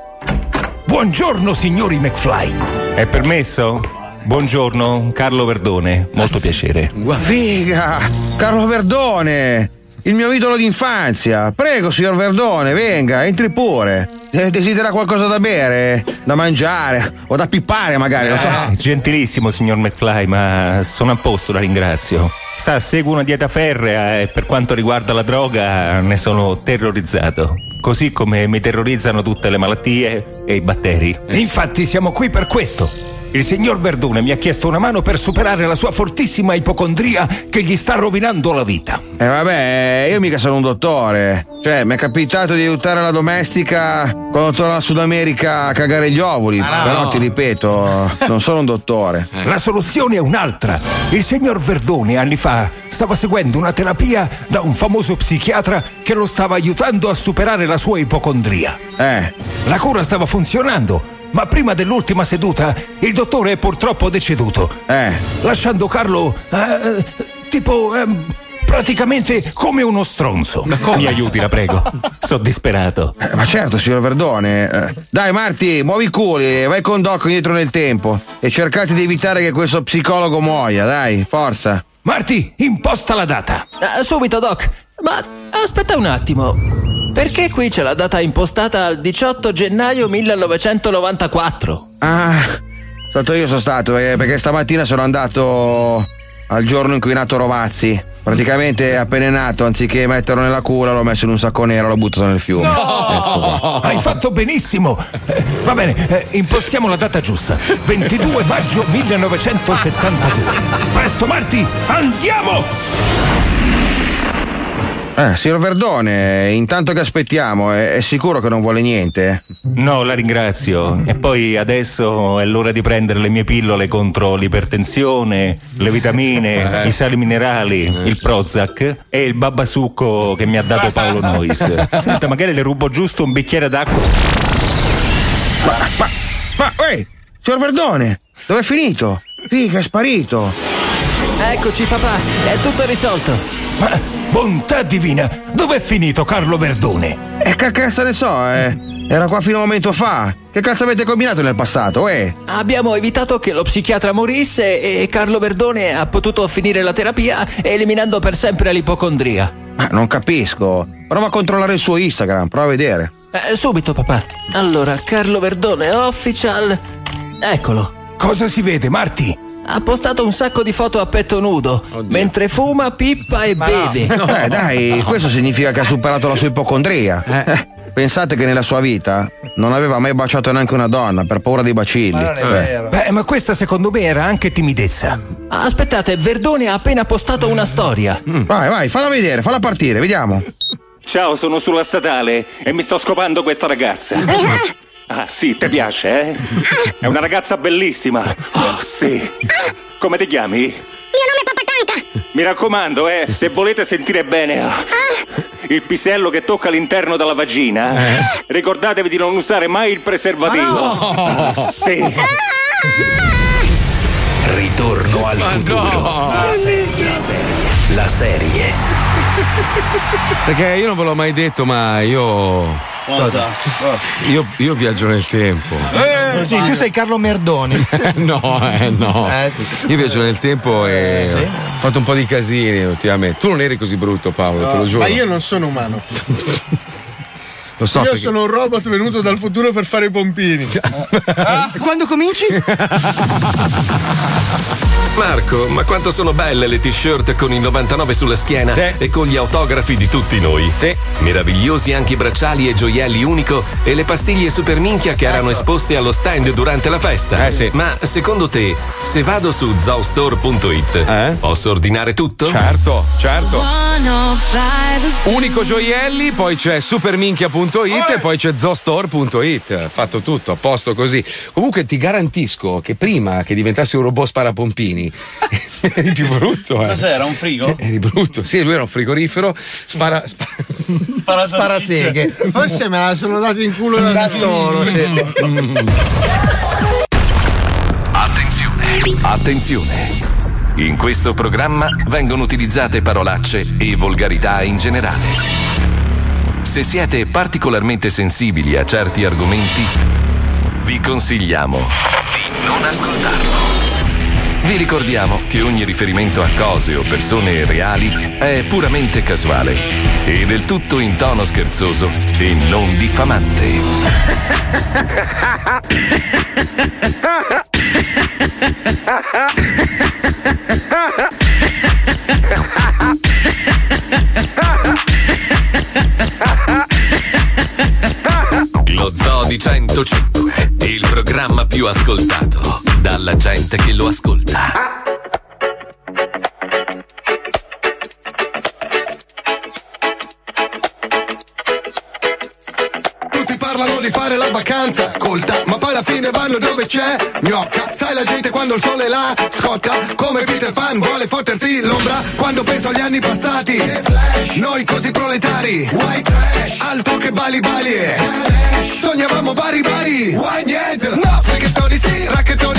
Buongiorno signori McFly. È permesso? Buongiorno, Carlo Verdone, molto piacere. Figa! Carlo Verdone! Il mio idolo d'infanzia! Prego, signor Verdone, venga, entri pure. Eh, Desidera qualcosa da bere, da mangiare o da pippare magari, non so. Eh, gentilissimo signor McFly, ma sono a posto, la ringrazio. Sa, seguo una dieta ferrea e per quanto riguarda la droga ne sono terrorizzato. Così come mi terrorizzano tutte le malattie e i batteri. Infatti siamo qui per questo. Il signor Verdone mi ha chiesto una mano per superare la sua fortissima ipocondria che gli sta rovinando la vita. Eh vabbè, io mica sono un dottore. Cioè, mi è capitato di aiutare la domestica quando torna a Sud America a cagare gli ovuli. Ah, no. Però ti ripeto, non sono un dottore. La soluzione è un'altra. Il signor Verdone anni fa stava seguendo una terapia da un famoso psichiatra che lo stava aiutando a superare la sua ipocondria. Eh. La cura stava funzionando. Ma prima dell'ultima seduta il dottore è purtroppo deceduto. Eh. Lasciando Carlo eh, tipo ehm, praticamente come uno stronzo. Mi aiuti, la prego. Sono disperato. Eh, ma certo, signor Verdone. Eh, dai, Marti, muovi i culi, vai con Doc indietro nel tempo. E cercate di evitare che questo psicologo muoia, dai, forza. Marti, imposta la data. Ah, subito, Doc. Ma aspetta un attimo. Perché qui c'è la data impostata al 18 gennaio 1994? Ah, stato io sono stato, perché, perché stamattina sono andato al giorno in cui è nato Rovazzi. Praticamente appena è nato, anziché metterlo nella cura, l'ho messo in un sacco nero e l'ho buttato nel fiume. Ecco qua. Hai fatto benissimo. Eh, va bene, eh, impostiamo la data giusta. 22 maggio 1972. Presto, Marti, andiamo! Eh, signor Verdone, intanto che aspettiamo, è, è sicuro che non vuole niente? No, la ringrazio. E poi adesso è l'ora di prendere le mie pillole contro l'ipertensione, le vitamine, Eh. i sali minerali, il Prozac e il babasucco che mi ha dato Paolo Nois. Senta, magari le rubo giusto un bicchiere d'acqua. Ma, ma, ehi, signor Verdone, dove è finito? Figa, è sparito. Eccoci, papà, è tutto risolto. Ma bontà divina, dov'è finito Carlo Verdone? E che cazzo ne so, eh? Era qua fino a un momento fa. Che cazzo avete combinato nel passato, eh? Abbiamo evitato che lo psichiatra morisse e Carlo Verdone ha potuto finire la terapia eliminando per sempre l'ipocondria. Ma non capisco. Prova a controllare il suo Instagram, prova a vedere. Eh, subito, papà. Allora, Carlo Verdone official. Eccolo. Cosa si vede, Marti? Ha postato un sacco di foto a petto nudo, mentre fuma, pippa e beve. Eh, dai, questo significa che ha superato la sua ipocondria. Eh, Pensate che nella sua vita non aveva mai baciato neanche una donna per paura dei bacilli. Cioè, Beh, ma questa secondo me era anche timidezza. Aspettate, Verdone ha appena postato una storia. Vai, vai, falla vedere, falla partire, vediamo. Ciao, sono sulla statale e mi sto scopando questa ragazza. Ah, sì, ti piace, eh? È una ragazza bellissima. Oh, sì. Come ti chiami? Mio nome è Papacanca. Mi raccomando, eh, se volete sentire bene ah, il pisello che tocca all'interno della vagina, ricordatevi di non usare mai il preservativo. Ah, sì. Ritorno al futuro. La La serie. Perché io non ve l'ho mai detto, ma io. Cosa? Io, io viaggio nel tempo. sì, tu sei Carlo Merdone. no, eh, no. Eh, sì. Io viaggio nel tempo e Eh, sì. ho fatto un po' di casini ultimamente. Tu non eri così brutto, Paolo, te lo giuro. Ma io non sono umano. Lo so. io perché- sono un robot venuto dal futuro per fare i pompini. Quando cominci? Marco, ma quanto sono belle le t-shirt con il 99 sulla schiena e con gli autografi di tutti noi. Meravigliosi anche i bracciali e gioielli unico e le pastiglie super minchia che erano esposte allo stand durante la festa. Ma secondo te, se vado su zoostore.it, posso ordinare tutto? Certo, certo. Unico gioielli, poi c'è superminchia.it e poi c'è zostore.it. Fatto tutto, a posto così. Comunque ti garantisco che prima che diventassi un robot sparapompini eri più brutto. Eh. Cos'era, un frigo? Eri brutto. Sì, lui era un frigorifero. Spara. spara Sparaseghe. Forse me la sono data in culo da, Da solo, sì. Attenzione, attenzione. In questo programma vengono utilizzate parolacce e volgarità in generale. Se siete particolarmente sensibili a certi argomenti, vi consigliamo di non ascoltarlo. Vi ricordiamo che ogni riferimento a cose o persone reali è puramente casuale e del tutto in tono scherzoso e non diffamante. di 105, il programma più ascoltato dalla alla gente che lo ascolta. Parlano di fare la vacanza colta, ma poi alla fine vanno dove c'è gnocca. Sai la gente quando il sole la scotta, come Peter Pan vuole fotterti l'ombra quando penso agli anni passati. Noi così proletari, altro che bali bali. Sognavamo bari bari, niente? No, fricchettoni sì, racchettoni,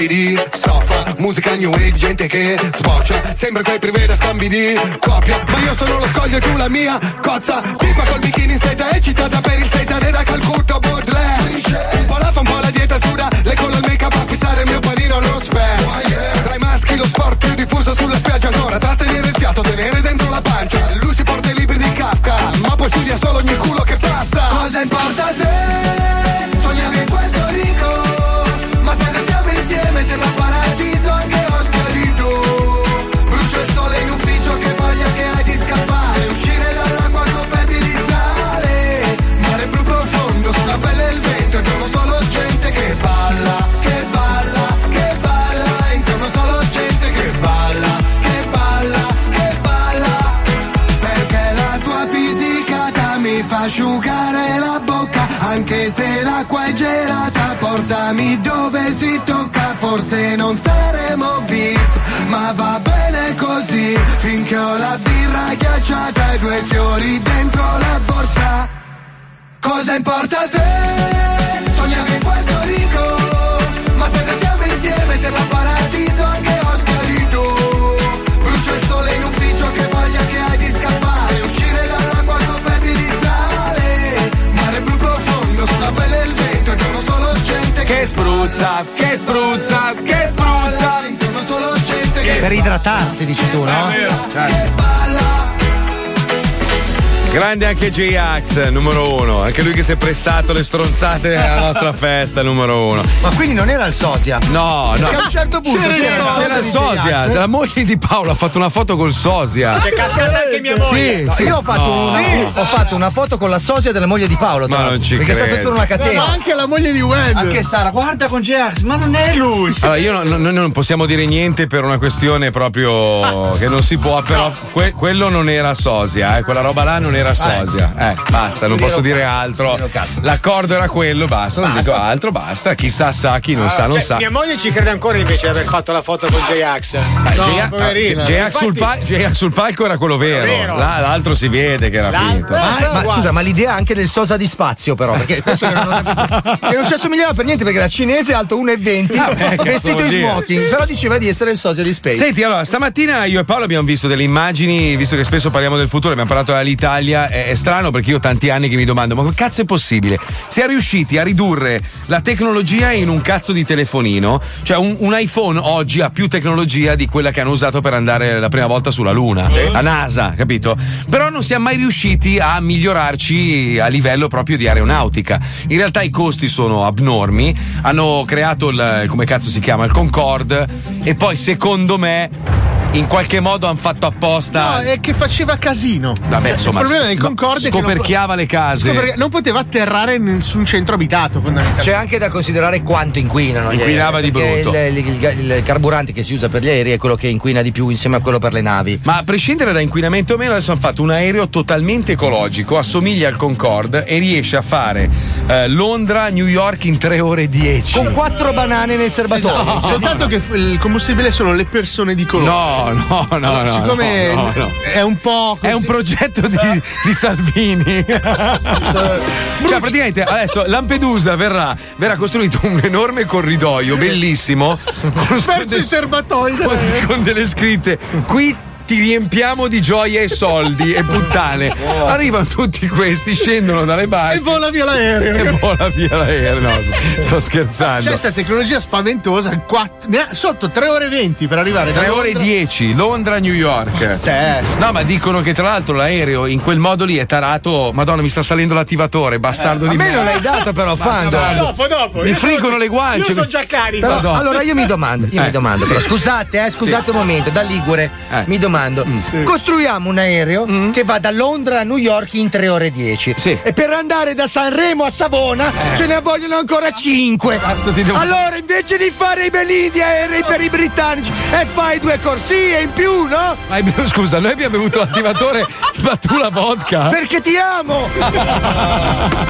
ricoperti di Musica new wave, gente che sboccia. Sembra quei privé da scambi di coppia Ma io sono lo scoglio e tu la mia cozza. Pipa col bikini in seta eccitata per il seitan da Calcutta Baudelaire. Un po' la fa, un po' la dieta suda Finché ho la birra ghiacciata E due fiori dentro la borsa Cosa importa se Sognavi in Puerto Rico Ma se restiamo insieme sembra paradiso anche Oscarito Brucia il sole in ufficio che voglia che hai di scappare Uscire dall'acqua coperti di sale Mare blu profondo sulla pelle il vento Intorno solo gente Che spruzza, che spruzza, che spruzza. Per idratarsi, dici tu, no? Certo. Grande anche J-Ax, numero uno. Anche lui che si è prestato le stronzate alla nostra festa, numero uno. Ma quindi non era il sosia? No, no. Perché a un certo punto c'era, c'era il sosia c'era il sosia. La moglie di Paolo ha fatto una foto col sosia. C'è cascata anche mia moglie. Sì, No, sì. io ho fatto, No. una, Sì. ho fatto una foto con la sosia della moglie di Paolo. Ma non ci Perché è stata credo. tutta una catena. Ma anche la moglie di Wend. Anche Sara, guarda con J-Ax, ma non è lui. Allora, io no- no- noi non possiamo dire niente per una questione proprio che non si può, però que- quello non era sosia, eh, quella roba là non era sosia. Eh, basta, non posso dire altro. L'accordo era quello, basta, non dico altro, basta. Chissà sa, chi non sa, non Cioè, sa. Mia moglie ci crede ancora invece di aver fatto la foto con J-Ax. J-Ax sul, palco era quello vero, l'altro si vede che era finto. Ma, scusa, ma l'idea anche del sosa di spazio, però, perché questo che non, che non ci assomigliava per niente perché era cinese, alto 1,20, Ah, vestito in smoking, però diceva di essere il sosia di Space. Senti, allora, stamattina io e Paolo abbiamo visto delle immagini, visto che spesso parliamo del futuro, abbiamo parlato dell'Italia. È, è strano perché io ho tanti anni che mi domando: ma come cazzo è possibile? Si è riusciti a ridurre la tecnologia in un cazzo di telefonino. Cioè, un, un iPhone oggi ha più tecnologia di quella che hanno usato per andare la prima volta sulla Luna. La NASA, capito? Però non siamo mai riusciti a migliorarci a livello proprio di aeronautica. In realtà i costi sono abnormi. Hanno creato il come cazzo si chiama? Il Concorde. E poi, secondo me. In qualche modo hanno fatto apposta. No, è che faceva casino. Vabbè, Cioè, insomma, il problema del Concorde è che non scoperchiava le case. scoperchia- non poteva atterrare in nessun centro abitato, fondamentalmente. C'è anche da considerare quanto inquinano. Inquinava aerei, di brutto. Il, il- il carburante che si usa per gli aerei è quello che inquina di più insieme a quello per le navi. Ma a prescindere da inquinamento o meno, adesso hanno fatto un aereo totalmente ecologico, assomiglia al Concorde e riesce a fare eh, Londra-New York in 3 ore e 10. Con quattro banane nel serbatoio. Esatto. Soltanto che il combustibile sono le persone di colore. No, no, no, no. Siccome no, no. è un po'. È un progetto di, di Salvini. cioè, praticamente adesso Lampedusa verrà, verrà costruito un enorme corridoio bellissimo con, Verso i serbatoi. con, con delle scritte. Qui ti riempiamo di gioia e soldi e puttane. Arrivano tutti questi, scendono dalle barche. E vola via l'aereo. E vola via l'aereo. No, sto scherzando. C'è questa tecnologia spaventosa, quatt- ne ha- sotto 3 ore e 20 per arrivare da 3 ore e Londra. 10, Londra, New York. Pazzesco. No, ma dicono che tra l'altro l'aereo in quel modo lì è tarato. Madonna, mi sta salendo l'attivatore, bastardo Eh, di me me. non l'hai data però, Fando. Dopo, dopo. Mi friggono le guance. Io sono già carico. Però, allora io mi domando, io Eh, mi domando, sì. però, scusate, eh, scusate Sì. un momento, da Ligure, Eh. mi domando, costruiamo un aereo che va da Londra a New York in 3 ore e 10 e per andare da Sanremo a Savona ce ne vogliono ancora 5. Cazzo ti devo- Allora invece di fare i belli di aerei per i britannici e fai due corsie in più, no? Ma scusa, noi abbiamo avuto l'attivatore, ma tu la vodka? Perché ti amo!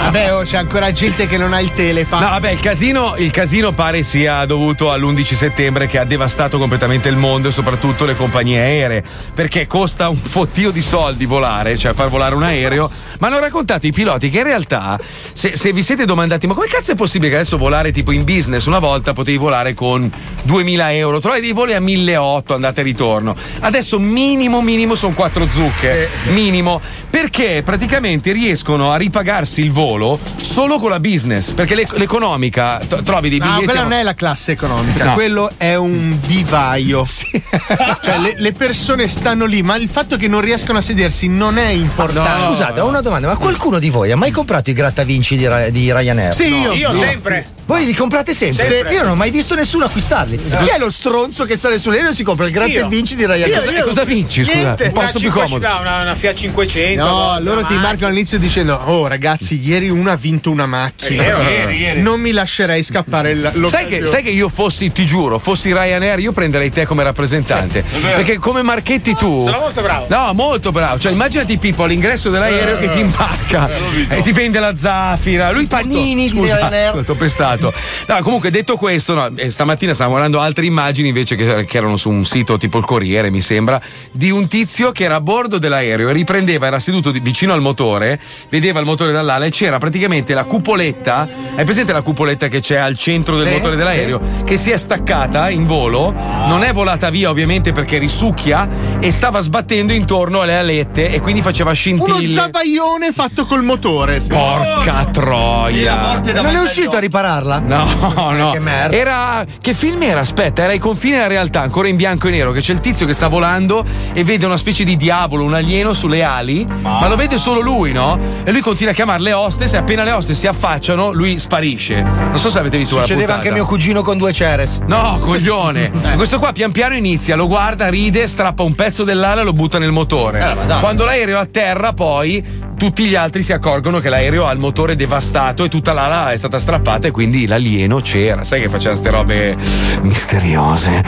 Vabbè, oh, c'è ancora gente che non ha il telepass. No, vabbè, il casino, il casino pare sia dovuto all'11 settembre che ha devastato completamente il mondo e soprattutto le compagnie aeree. Perché costa un fottio di soldi volare, cioè far volare un aereo. Ma hanno raccontato i piloti che in realtà, se, se vi siete domandati, ma come cazzo è possibile che adesso volare tipo in business? Una volta potevi volare con 2000 euro, trovavi dei voli a 1800 andate e ritorno. Adesso minimo, minimo sono 4 zucche. Minimo. Perché praticamente riescono a ripagarsi il volo solo con la business. Perché l'ec- l'economica t- trovi dei No, biglietti. quella non è la classe economica, No. quello è un vivaio. cioè, le, le persone stanno lì, ma il fatto che non riescano a sedersi non è importante. Scusate, ho una domanda, ma qualcuno di voi ha mai comprato i grattavinci di, Ra- di Ryanair? Sì, io. Io No. sempre. Voi li comprate sempre? Sempre. Io non ho mai visto nessuno acquistarli. Chi è lo stronzo che sale sull'aereo e si compra il gratta e Io. vinci di Ryanair? Cosa- cosa vinci, scusa? Niente, Un posto una più 500 comodo. no, una, una Fiat 500. No, una loro ti marcano all'inizio dicendo: Oh, ragazzi, ieri uno ha vinto una macchina. Vero, ieri, ieri. Non mi lascerei scappare il- Sai che, sai che io fossi, ti giuro, fossi Ryanair, io prenderei te come rappresentante. vero. perché come marchetti tu. Sono molto bravo. No, molto bravo. Cioè, immaginati Pippo all'ingresso dell'aereo che ti imbarca e ti vende la zaffira. Lui panini di Scusa, Ryanair. T'ho pestato. No, comunque, detto questo, no, eh, stamattina stavo guardando altre immagini invece che, che erano su un sito tipo il Corriere, mi sembra, di un tizio che era a bordo dell'aereo e riprendeva, era seduto di- vicino al motore, vedeva il motore dall'ala e c'era praticamente la cupoletta. Hai presente la cupoletta che c'è al centro del Sì, motore dell'aereo? Che si è staccata in volo, non è volata via ovviamente perché risucchia e stava sbattendo intorno alle alette e quindi faceva Uno scintille. zabaione fatto col motore. Porca troia! Non è uscito a ripararla? No, no. Che merda. Era. Che film era? Aspetta, era ai confini della realtà, ancora in bianco e nero. Che c'è il tizio che sta volando e vede una specie di diavolo, un alieno sulle ali, ma lo vede solo lui, no? E lui continua a chiamare le hostess e appena le hostess si affacciano, lui sparisce. Non so se avete visto Succedeva puntata. anche mio cugino con due Ceres. No, coglione. Questo qua pian piano inizia, lo guarda, ride, strappa un pezzo dell'ala e lo butta nel motore. Eh. Quando l'aereo atterra, poi tutti gli altri si accorgono che l'aereo ha il motore devastato e tutta l'ala è stata strappata e quindi l'alieno c'era. Sai che faceva ste robe misteriose.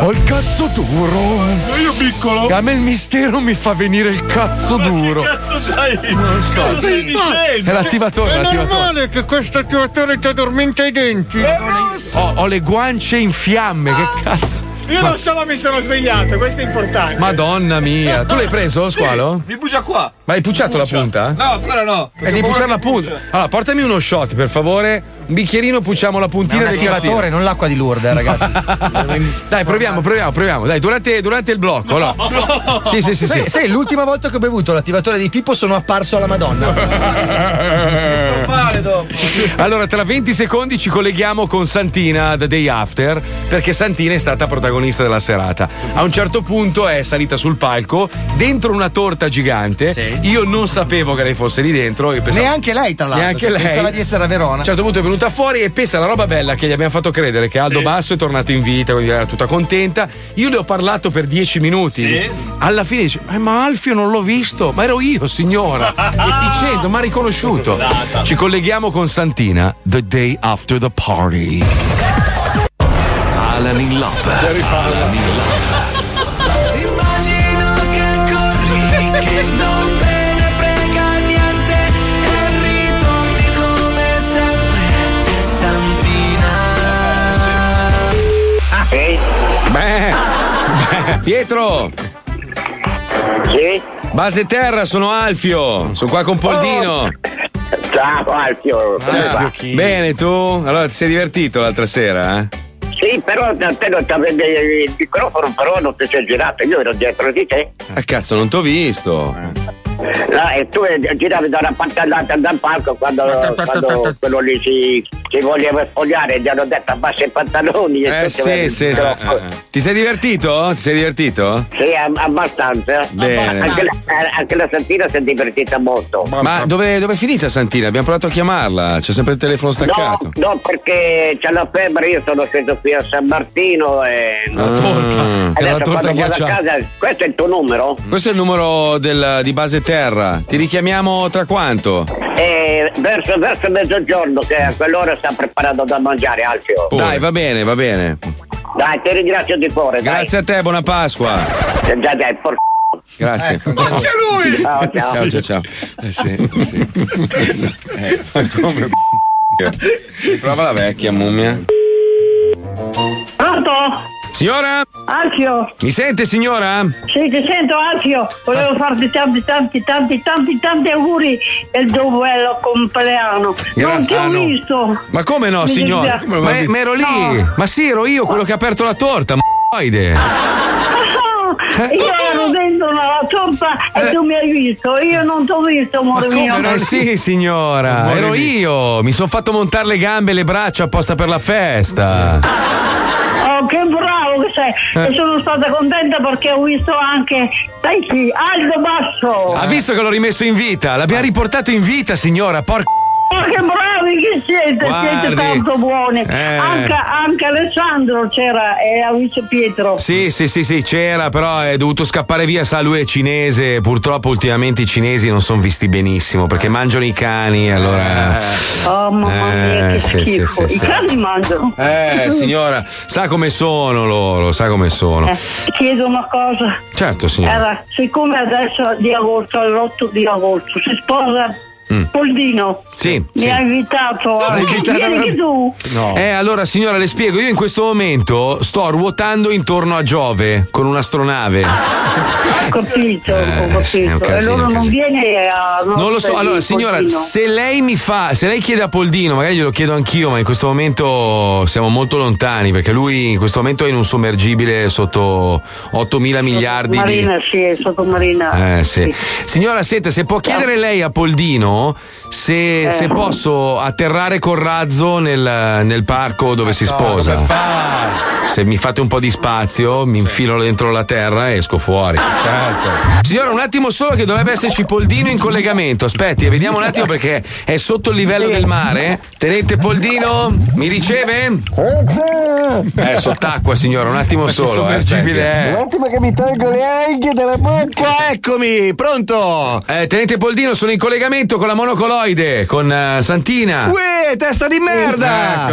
Ho il cazzo duro. Io piccolo. A me il mistero mi fa venire il cazzo duro. Cazzo dai? Non so. Cosa stai dicendo? È l'attivatore, È l'attivatore. normale che questo attivatore ti addormenta i denti. Ho, ho le guance in fiamme, che cazzo. Io Ma- non so, ma mi sono svegliato, questo è importante. Madonna mia. Tu l'hai preso, squalo? Mi bugia qua. Ma hai pucciato la punta? No, ancora no. E devi pucciare la punta. Allora, portami uno shot, per favore. Un bicchierino, pucciamo la puntina un del attivatore, cazzino. non l'acqua di Lourdes, ragazzi. Dai, proviamo, proviamo, proviamo. Dai, durante, durante il blocco. allora. Sì, sì, sì, sì. Sai, sai, l'ultima volta che ho bevuto l'attivatore di Pippo sono apparso alla Madonna. Male dopo. Allora, tra 20 secondi ci colleghiamo con Santina The Day After, perché Santina è stata protagonista della serata. A un certo punto è salita sul palco, dentro una torta gigante. Io non sapevo che lei fosse lì dentro. io pensavo- Neanche lei, tra l'altro. Neanche che lei. Pensava di essere a Verona. A un certo punto è venuta fuori e pensa alla roba bella che gli abbiamo fatto credere che Aldo Basso è tornato in vita, quindi era tutta contenta. Io le ho parlato per dieci minuti. Alla fine dice: "Eh, Ma Alfio non l'ho visto, ma ero io, signora. Efficiente, ma riconosciuto. Ci colleghiamo con Santina, The Day After the Party. Alan in Love. Alan in Pietro. Sì? Base terra, sono Alfio. Sono qua con Poldino. Ciao Alfio, Ah, va? Bene, tu? Allora ti sei divertito l'altra sera, eh? Sì, però da te non c'avevi il microfono, però non ti sei girato, io ero dietro di te. Eh, cazzo, non t'ho visto. No, e tu eh, giravi da una pantallata dal palco quando, quando quello lì si, si voleva spogliare, gli hanno detto abbassa i pantaloni. Eh sì, sì, sì. microfono. Eh, Ti sei divertito? Ti sei divertito? Sì, ab- abbastanza. Bene. Anche la, eh, anche la Santina si è divertita molto. Ma dove, dove è finita Santina? Abbiamo provato a chiamarla, c'è sempre il telefono staccato. No, no, perché c'è la febbre, io sono sceso qui a San Martino e. La torta. Adesso torta quando vado a casa, questo è il tuo numero? Questo è il numero del- di base terra. Ti richiamiamo tra quanto? E verso, verso mezzogiorno, che a quell'ora sta preparando da mangiare, Alfio. Dai, va bene, va bene. Dai, ti ringrazio di cuore. Grazie a te, buona Pasqua. Dai. Già, dai, por... Grazie. Anche lui! Ciao, ciao. Ciao, ciao, ciao. Eh sì, sì. Eh, ma come Prova la vecchia mummia. Pronto? Signora? Alfio? Mi sente signora? Sì, ti sento Alfio. Volevo farti tanti, tanti, tanti, tanti, tanti auguri del tuo bello compleanno. Non ti ho ah, no. visto. Ma come no, Mi signora? Ma, ma ero lì. No. Ma sì, ero io quello che ha aperto la torta. M***oide. Ah, Io ero dentro la torta e tu mi hai visto. Io non ti ho visto, amore mio. Eh sì, signora, Amore ero io. Mi sono fatto montare le gambe e le braccia apposta per la festa. Oh, che bravo che sei! Eh. E sono stata contenta perché ho visto anche, sai chi, Aldo Basso! Ha visto che l'ho rimesso in vita? L'abbiamo riportato in vita, signora. Porca. Ma che bravi che siete, Guardi. siete tanto buoni. Eh. Anche, anche Alessandro c'era e ha visto Pietro. Sì, sì, sì, sì, c'era, però è dovuto scappare via, sa, lui è cinese. Purtroppo ultimamente i cinesi non sono visti benissimo perché mangiano i cani, allora. Oh mamma mia, Eh, che sì, schifo. sì, I sì. cani mangiano. Eh, signora, sa come sono loro, sa come sono. Eh, chiedo una cosa. Certo, signora. Era, siccome adesso è di agosto, all'8 di agosto, si sposa Mm. Poldino. Sì, Mi sì. ha invitato a... Vieni tu. Eh, allora signora, le spiego, io in questo momento sto ruotando intorno a Giove con un'astronave. Ho capito, ho Eh, capito. sì, è un e casino, allora un non viene a... Non lo so, allora signora, Poldino. se lei mi fa, se lei chiede a Poldino, magari glielo chiedo anch'io, ma in questo momento siamo molto lontani perché lui in questo momento è in un sommergibile sotto 8.000 miliardi di... Marina, sì, sottomarina. Eh sì. Signora, senta, se può chiedere lei a Poldino se, Eh. se posso atterrare col razzo nel, nel parco dove si sposa. Se mi fate un po' di spazio, mi infilo dentro la terra e esco fuori. Certo. Signora, un attimo solo che dovrebbe esserci Poldino in collegamento. Aspetti, vediamo un attimo perché è sotto il livello del mare. Tenente Poldino, mi riceve? Eh, sott'acqua, signora, un attimo solo. eh. Un attimo che mi tolgo le alghe dalla bocca. Eccomi, pronto. Eh, Tenente Poldino, sono in collegamento con la monocoloide, con eh, Santina. Uè, testa di merda.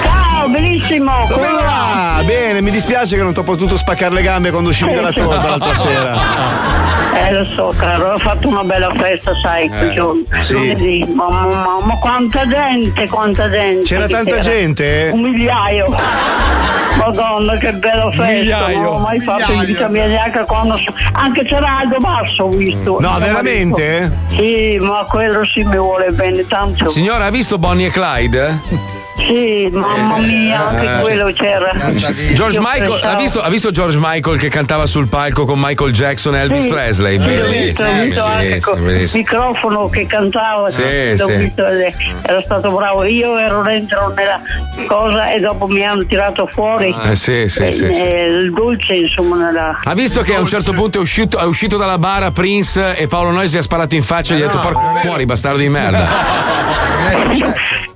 Ciao, benissimo. Come va? Bene, mi dispiace che non ti ho potuto spaccare le gambe quando uscivi dalla torta l'altra sera. Eh, lo so, caro, ho fatto una bella festa, sai, quel giorno. sì. Lunedì. Mamma, mamma, quanta gente, quanta gente. C'era tanta gente? Un migliaio. Madonna, che bella festa. Migliaio. Non ho mai fatto in vita mia neanche quando. so- Anche c'era Aldo Basso, ho visto. No, veramente? marito. Sì, ma quello sì mi vuole bene tanto. Signora, ha visto Bonnie e Clyde? Sì, mamma mia, anche Eh. quello c'era. George Michael, ha visto, ha visto George Michael che cantava sul palco con Michael Jackson e Elvis Sì, Presley? anche bellissimo, con bellissimo. il microfono che cantava, Sì, sì. visto è- era stato bravo. Io ero dentro nella cosa e dopo mi hanno tirato fuori Ah, sì, sì, eh, sì, sì. eh, il dolce, insomma, nella. Ha visto che a un certo punto è uscito, è uscito dalla bara Prince e Paolo Noisi ha sparato in faccia e gli ha detto porco fuori bastardo di merda.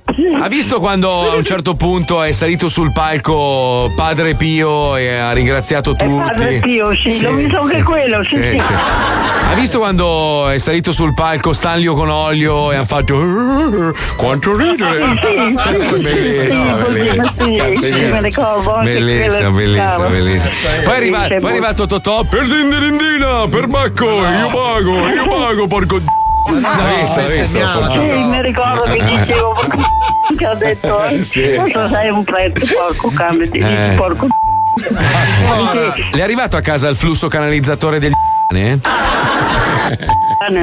Ha visto quando a un certo punto è salito sul palco Padre Pio e ha ringraziato tutti? Padre Pio, sì, l'ho visto anche quello, sì, sì. Ha visto quando è salito sul palco Stanlio con olio e hanno fatto "Eh, quanto ridere? Bellissimo, bellissimo. Sì, sì, quello che bellissimo, stava. bellissimo. Poi è, arriva- Sì, poi è arrivato Totò per dindirindina, per Bacco, io pago, io pago, porco d- L'ha visto, l'ha visto? Sì, mi ricordo che dicevo che ho detto, eh, Sì. questo sei un prete, porco cane, di Eh. porco Le è arrivato a casa il flusso canalizzatore del Eh,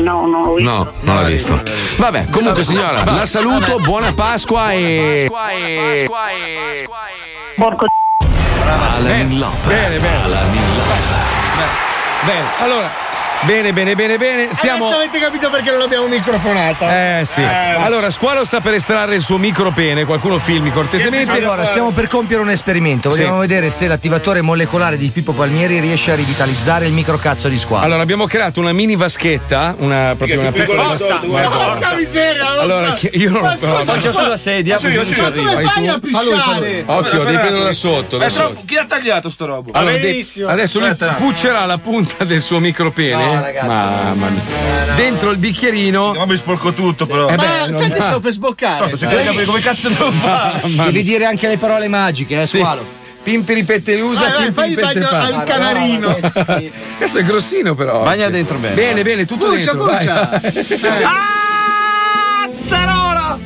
No, visto. No, non l'ho visto. Vabbè, comunque signora, la saluto, buona Pasqua e. Porco Bene, bene, bene. Bene, allora. Bene, bene, bene, bene. Stiamo. Adesso avete capito perché non l'abbiamo microfonata. Eh sì. Allora, Squalo sta per estrarre il suo micropene. Qualcuno filmi cortesemente. Allora, stiamo per compiere un esperimento. Vogliamo Sì. vedere se l'attivatore molecolare di Pippo Palmieri riesce a rivitalizzare il microcazzo di squalo. Allora, abbiamo creato una mini vaschetta, una proprio una piccola soldi, Porca miseria! Allora, io non lo so. Faccia sulla sedia, Faccio io, così faccio ci io. arriva. Come fai a pisciare? Occhio, devi prenderlo da sotto. Chi ha tagliato sto robo? Allora, de- adesso lui puccerà la punta del suo micropene. No, ragazzi. Mamma mia. Dentro il bicchierino. Ma mi sporco tutto, però. Eh Ma beh, va. sto per sboccare? Capire come cazzo devo fare. Devi dire anche le parole magiche, eh, Sì. squalo. Pimpiri pettelusa, pimpiri il bagno pettepa. al canarino. Cazzo, è grossino però. Bagna Sì. dentro bene. Bene, bene, tutto Puccia, dentro. vai. puccia. Ah, Zarola!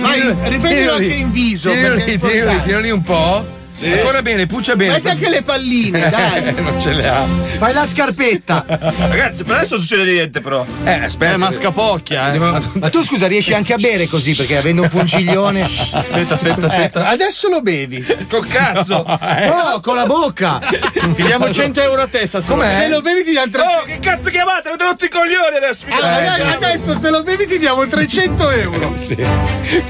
Vai, riprendilo Tiralo anche in viso. Tiralo lì, tiralo lì un po'. Ancora bene, puccia bene. Metti anche le palline, dai. non ce le ha. Fai la scarpetta. Ragazzi, per adesso non succede niente, però. Eh, aspetta. Eh, ma scapocchia, eh. Ma tu scusa, riesci anche a bere così perché avendo un pungiglione. Aspetta, aspetta, aspetta. adesso lo bevi. Col cazzo. No, con la bocca. Ti diamo 100 euro a testa, se Com'è? Se lo bevi ti diamo Oh, 300 che cazzo chiamate? Avete rotto i coglioni adesso. mi Allora, adesso se lo bevi ti diamo 300 euro. Sì.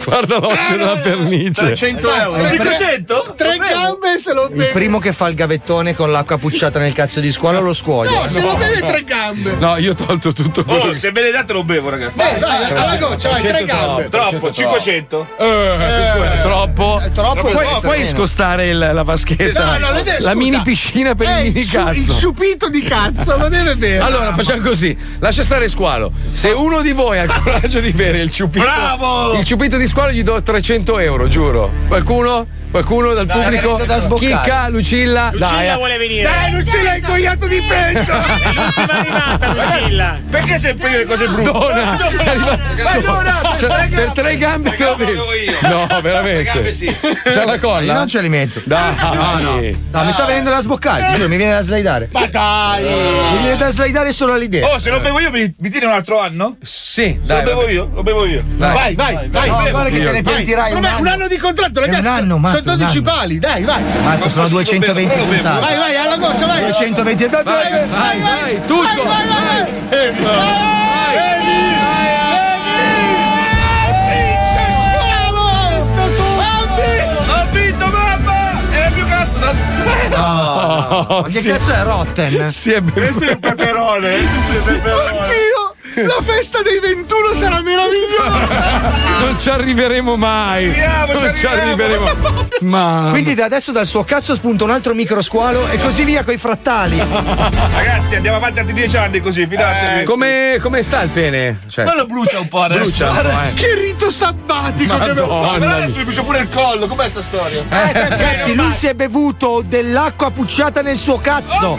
Guarda l'occhio della pernice. 300 euro. 500? Tre gambe se lo Il bevi. primo che fa il gavettone con l'acqua pucciata nel cazzo di squalo lo scuoia. No, se lo bevi tre gambe. No, io ho tolto tutto quello Oh, che- se me ne date lo bevo, ragazzi. Vai, vai, alla goccia, vai, tre 300 gambe. Troppo, 500. Eh, troppo. troppo puoi, scostare il- la vaschetta? No, no, lo deve- la mini piscina per Eh, il mini sciu- Il cazzo. sciupito di cazzo lo deve bere. Allora, facciamo così. Lascia stare squalo. Se uno di voi ha il coraggio di bere il ciupito. Bravo! Il ciupito di squalo gli do 300 euro, giuro. Qualcuno? Qualcuno dal dai, pubblico da. Chicca, Lucilla. Lucilla dai, vuole venire. Dai, Lucilla, hai certo. incogliato di peggio. È l'ultima arrivata, Lucilla. Perché sempre io le cose brutte? Dona. Dona. Dona. Vai, Dona. Per, tre gambe te lo io! No, veramente. Gambe sì. C'è la colla? Io non ce li metto. Dai. No, no. No, mi sta venendo da sboccare. Mi viene da slidare. Ma dai. Mi viene da slidare solo l'idea. Oh, se lo bevo io mi, mi tiri un altro anno? Sì. Dai, lo bevo io, lo bevo io. Vai, vai, vai. vai, vai, vai, vai, vai, vai, vai, vai, vai, vai, vai, vai, vai, vai, vai, vai, vai, 112 pali, dai, vai. Marco, sono 220 puntate. Vai, vai, alla goccia, vai. 220 vai, vai, vai, vai, tutto. Vai, vai, vai. vai. vai. No, no, no. Ma che sì. cazzo è Rotten? Si è bevuto. Questo è un peperone. Questo è un peperone. Oddio la festa dei 21 sarà meravigliosa. Non ci arriveremo mai. Arriviamo, ci non ci arriviamo. arriveremo. Ma Quindi da adesso dal suo cazzo spunta un altro microsqualo e così via coi frattali. Ragazzi, andiamo avanti altri dieci anni così, fidatevi. Eh, come, come sta il pene? Cioè, Ma lo brucia un po' adesso. Brucia un po', eh. Che rito sabbatico che abbiamo Ma Madonna. adesso mi brucia pure il collo, com'è sta storia? Eh, ragazzi, lui si è bevuto dell'acqua pucciata nel suo cazzo.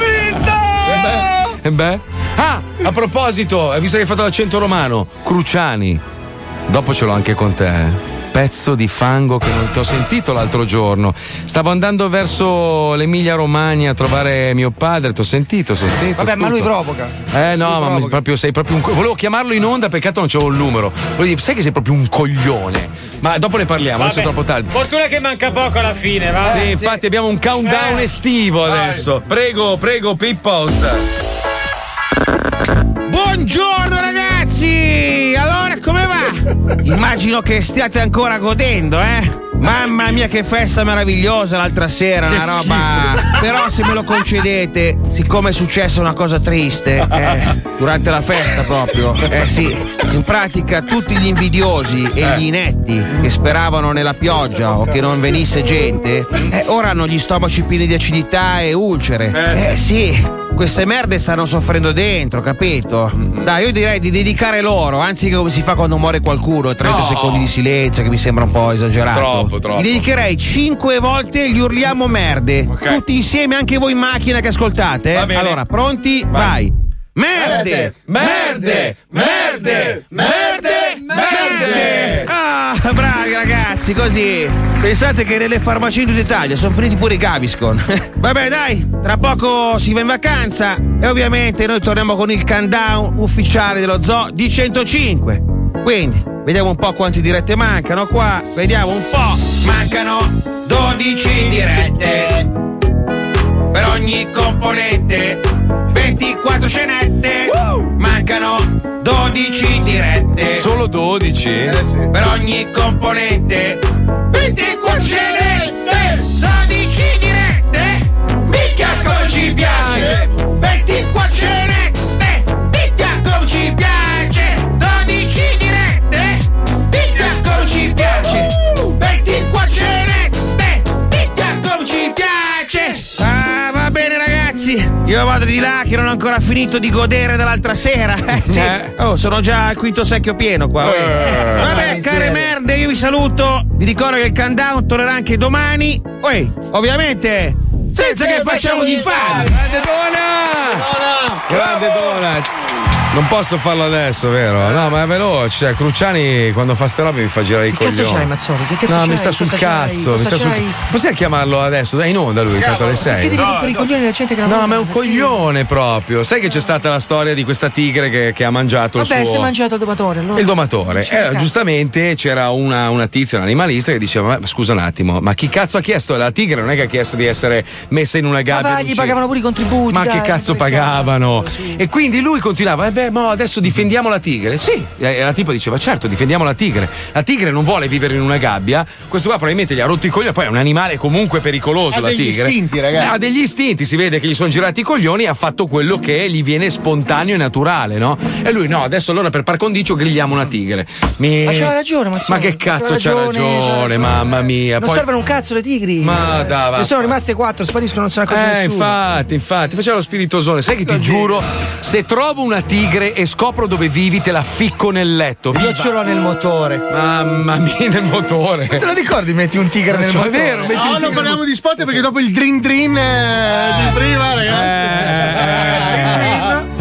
Eh beh. Ah, a proposito, hai visto che hai fatto l'accento romano? Cruciani. Dopo ce l'ho anche con te. Pezzo di fango che non ti ho sentito l'altro giorno. Stavo andando verso l'Emilia Romagna a trovare mio padre, ti ho sentito, sentito. Vabbè, ma lui tutto. provoca. Eh no, Lui ma provoca. proprio sei proprio un. co- Volevo chiamarlo in onda, peccato non c'avevo il numero. Volevo dire, sai che sei proprio un coglione. Ma dopo ne parliamo, adesso è troppo tardi. Fortuna che manca poco alla fine, va. Sì, infatti abbiamo un countdown Eh. estivo adesso. Prego, prego, Pippos. Buongiorno ragazzi! Allora come va? Immagino che stiate ancora godendo, eh? Mamma mia che festa meravigliosa l'altra sera, una Che roba. Però se me lo concedete, siccome è successa una cosa triste, eh, durante la festa proprio, eh sì, in pratica tutti gli invidiosi e gli inetti che speravano nella pioggia o che non venisse gente, eh, ora hanno gli stomaci pieni di acidità e ulcere. Eh sì, queste merde stanno soffrendo dentro, capito? Dai, io direi di dedicare loro, anziché come si fa quando muore qualcuno, 30 No. secondi di silenzio, che mi sembra un po' esagerato. Troppo, troppo. Gli dedicherei 5 volte gli urliamo merde. Tutti insieme, anche voi in macchina che ascoltate. Va eh? bene. Allora, pronti? Vai. Merde! Merde! Merde! Merde! Merde! Ah, bravi ragazzi, così. Pensate che nelle farmacie di Italia sono finiti pure i Gaviscon. Vabbè, dai, tra poco si va in vacanza e ovviamente noi torniamo con il countdown ufficiale dello Zoo di 105. Quindi, vediamo un po' quante dirette mancano qua. Vediamo un po'. Mancano 12 dirette. Per ogni componente 24 scenette. Mancano 12 dirette. Solo 12? per ogni componente 24 scenette. 12 dirette. Mica ci piace. 24 ragazzi io vado di là che non ho ancora finito di godere dall'altra sera. Eh, sì. oh sono già al quinto secchio pieno qua uè. vabbè care merde io vi saluto. Vi ricordo che il countdown tornerà anche domani. Uè, ovviamente senza che facciamo gli infami. Grande Dona! Grande Dona! Non posso farlo adesso, vero? No, ma è veloce. Cioè, Cruciani quando fa ste robe mi fa girare i Che coglioni. cazzo c'hai, Mazzoli? Che cazzo no, mi c'hai? sta sul cazzo. Mi sta sul... Possiamo chiamarlo adesso? Dai, in onda lui, intanto alle 6. Perché devi rompere i coglioni della gente che No, lavora? ma è un coglione proprio. Sai che c'è stata la storia di questa tigre che, che ha mangiato Vabbè, il si è suo. mangiato il domatore. Allora. Il domatore. Eh, giustamente c'era una, una tizia, un animalista, che diceva: Ma scusa un attimo, ma chi cazzo ha chiesto? La tigre non è che ha chiesto di essere messa in una Ma gabbia. va, e gli uccisa. pagavano pure i contributi. Ma dai, che cazzo pagavano? E quindi lui continuava, eh beh, mo adesso difendiamo la tigre. Sì, e la tipa diceva, certo, difendiamo la tigre. La tigre non vuole vivere in una gabbia, questo qua probabilmente gli ha rotto i coglioni, poi è un animale comunque pericoloso Ha la degli tigre. istinti, ragazzi. Ha degli istinti, si vede che gli sono girati i coglioni e ha fatto quello che gli viene spontaneo e naturale, no? E lui no, adesso allora per par condicio grigliamo una tigre. Mi- Ma c'aveva ragione, Mazzoli. Ma che cazzo c'ha C'aveva ragione, mamma mia. Non Poi- servono un cazzo le tigri. Ma dai, va. Ne sono rimaste quattro, spariscono, non se ne accorge Eh, nessuno. infatti, infatti, faceva lo spiritosone. Sai che ti giuro, se trovo una tigre e scopro dove vivi, te la ficco nel letto. Io ce l'ho nel motore. Mamma mia, nel motore. Te lo ricordi? Metti un tigre nel Cioè, è motore. vero, metti No, non parliamo di spot perché dopo il Dream Dream eh, di prima, ragazzi.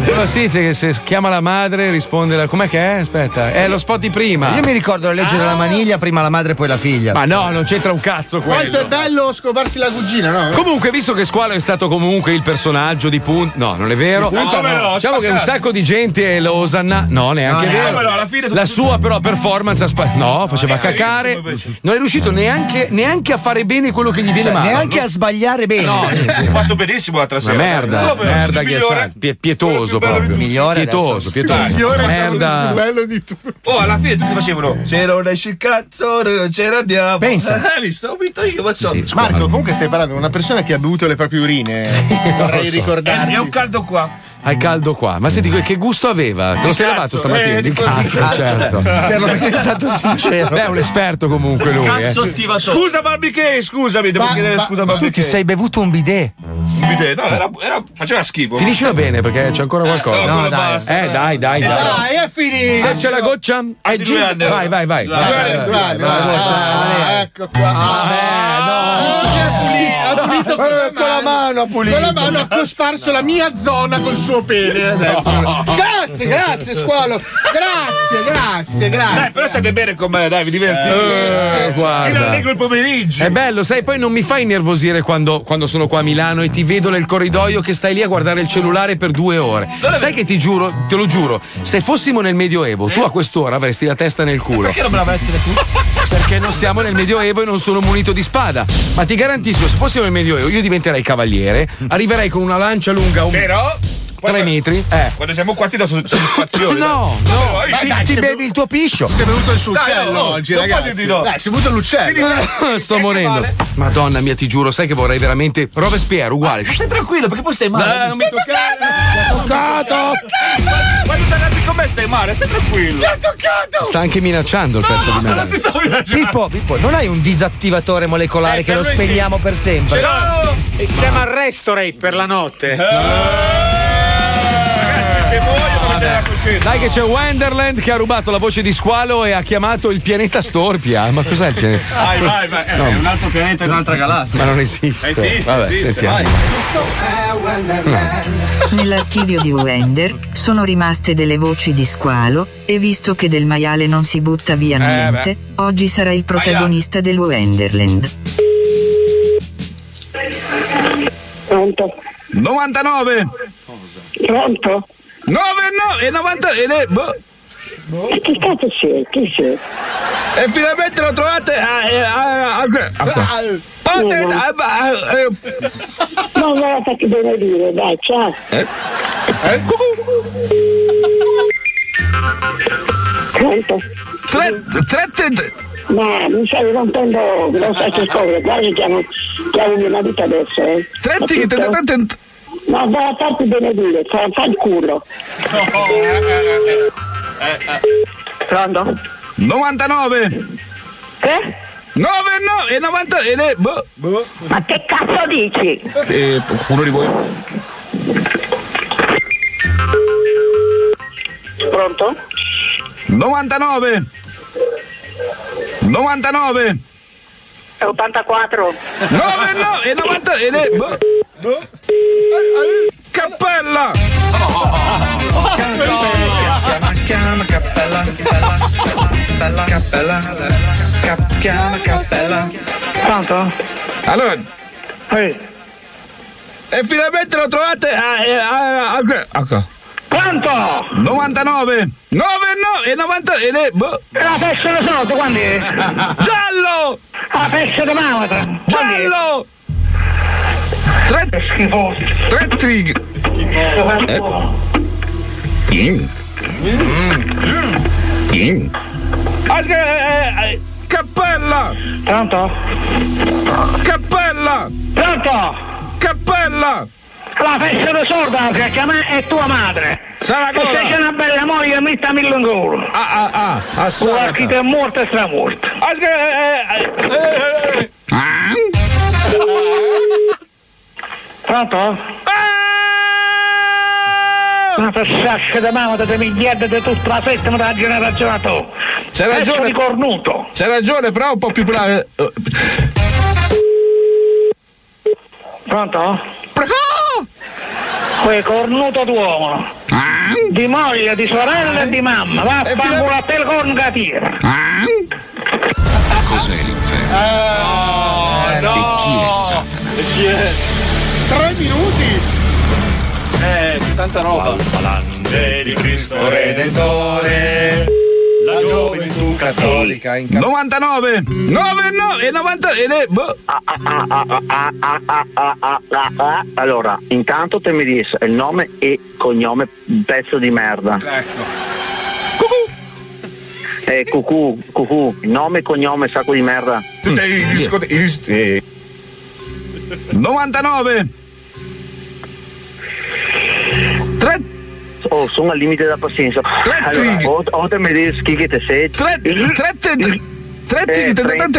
Però sì, se, se chiama la madre risponde la- com'è che è? Aspetta, è lo spot di prima. Io mi ricordo la legge della maniglia, prima la madre e poi la figlia. Ma no, non c'entra un cazzo quello. Quanto è bello scoparsi la cugina, no? Comunque, visto che Squalo è stato comunque il personaggio di punto. No, non è vero. Di punto No, no, no. Diciamo che un sacco di gente lo osanna. No, neanche No, vero. neanche. No, alla fine La sua, però, performance. ha spa- No, faceva cacare. Non è riuscito neanche, neanche a fare bene quello che gli viene male. Neanche a sbagliare bene. No. Ho fatto benissimo l'altra Una sera. merda, merda Il migliore. ghiacciante, pie- pietoso proprio. Migliore pietoso, pietoso. Migliore merda. bello di tutto. Oh, alla fine tutti facevano. Se non esce il cazzo, non ce l'abbiamo. Pensa. Hai visto? Ho vinto io, mazzo. Marco, comunque stai parlando di una persona che ha bevuto le proprie urine. Vorrei ricordarti. È un caldo qua. Hai caldo qua. Ma senti, che gusto aveva? Te lo sei cazzo, lavato stamattina? eh, di cazzo, cazzo. certo. Perlomeno è stato sincero. Beh, è un esperto comunque lui. Eh. Scusa, Barbicay, scusami, devo Ma- chiedere ma- scusa, Tu ti sei bevuto un bidet. Bidet, No, era, era- faceva schifo. Finiscila bene perché c'è ancora qualcosa. no, quello basta. Eh, dai, dai, dai. Dai, è finito. Se c'è la goccia, è giù. Vai, vai, vai. Due vai, anni, vai, Due vai, anni, vai, vai, vai. vai, Ecco qua. Ah, ha pulito con la mano ha pulito. Con la mano ha cosparso la mia zona col suo pene. Adesso. Grazie, grazie, squalo. Grazie, grazie, Dai, grazie. però state bene con me, dai, vi divertite. Eh, Io guarda. allegro il pomeriggio. È bello, sai, poi non mi fai innervosire quando, quando sono qua a Milano e ti vedo nel corridoio che stai lì a guardare il cellulare per due ore. Sai che ti giuro, te lo giuro, se fossimo nel Medioevo, tu a quest'ora avresti la testa nel culo. Perché non me la mettere tu? Perché non siamo nel Medioevo e non sono munito di spada. Ma ti garantisco, se fossimo nel Medioevo, io diventerei cavaliere, arriverei con una lancia lunga un. Però. Tre metri? Eh. Quando siamo qua ti do soddisf- soddisfazione. No, dai. no. Vabbè, Ti, dai, ti bevi il tuo piscio. Si è bevuto il suo Dai, uccello oh, oggi, non ragazzi. no. Dai, si è bevuto l'uccello. Sto morendo. Madonna mia, ti giuro, sai che vorrei veramente. Robespierre, uguale. Stai tranquillo, perché poi stai male. Dai, non mi toccare. toccato! Quando arrabbi con me stai male, stai tranquillo. Ti ha toccato! Sta anche minacciando il pezzo di non merda. ti stavo minacciando. Pippo, Pippo, non hai un disattivatore molecolare Eh, che lo spegniamo per sempre? Ce l'ho! E si chiama Restorate per la notte. Ragazzi, se muoio come te la così. Dai che c'è Wonderland che ha rubato la voce di Squalo e ha chiamato il pianeta Storpia. Ma cos'è il pianeta? Vai, vai, vai. Eh, No. È un altro pianeta in un'altra galassia. Ma non esiste. Esiste, Vabbè, esiste, sentiamo. vai. Nell'archivio di Wender sono rimaste delle voci di squalo e visto che del maiale non si butta via niente, oggi sarà il protagonista del Wenderland. Pronto? 99. Pronto? 9 no, e 90 e le, boh. E che cazzo sei? Chi sei? E finalmente lo trovate a, a, a, a, a- Oh, te- a- a- eh, No, me la fatti benedire, dai, ciao. eh? Eh? Pronto? Tre, tre, tre, Ma mi stai rompendo, non sai che cosa, guarda che chiamo, chiamo mio marito adesso, eh. Tretti, Capito? Ma vai a farti benedire, fa, fa il culo. Pronto? 99. Che? 9 no, e 90 e le, boh. Ma che cazzo dici? E uno di voi. Pronto? 99. 99. 84. 9 no, e 90 e le, boh. Cappella. Chiama cappella, cappella, cappella, cap- chiama cappella. Pronto? Allora. E finalmente lo trovate a, a, a, a, Quanto? 99 9 no e 90 e le boh. La festa di soldi, quando è? Giallo! La festa di Mavata. Giallo! Tre schifoso. Tre trig. Eh. Mm. Mm. Eh, eh, Cappella! Pronto? Cappella! Pronto? Cappella! La festa di sorda che chiama è tua madre. Sarà Se sei una bella moglie, mettami in culo. Ah, ah, ah, assolutamente. Guarda chi ti è morto e stramorto. Asca- eh, eh, eh. Ah? Pronto? Una fessaccia di mamma di miliardi di tutta la settima della generazione tu. C'è ragione. di cornuto. C'è ragione, però un po' più bravo. Pronto? Quel cornuto d'uomo. Di moglie, di sorella e di mamma. Va a fanculo a te il corno che tira. Cos'è l'inferno? E chi è Satana? E chi è? Tre minuti! Eh, tanta roba. Falante di Cristo Redentore, la gioventù cattolica in 99 9 no e 90 e le boh. Allora, intanto te mi dici il nome e cognome pezzo di merda. Ecco. Eh, cucù, cucù, nome e cognome sacco di merda. Eh. 99 3 Oh, sono al limite della pazienza. Allora, o, o te mi dici che te sei. 3 3 3 Eh, 3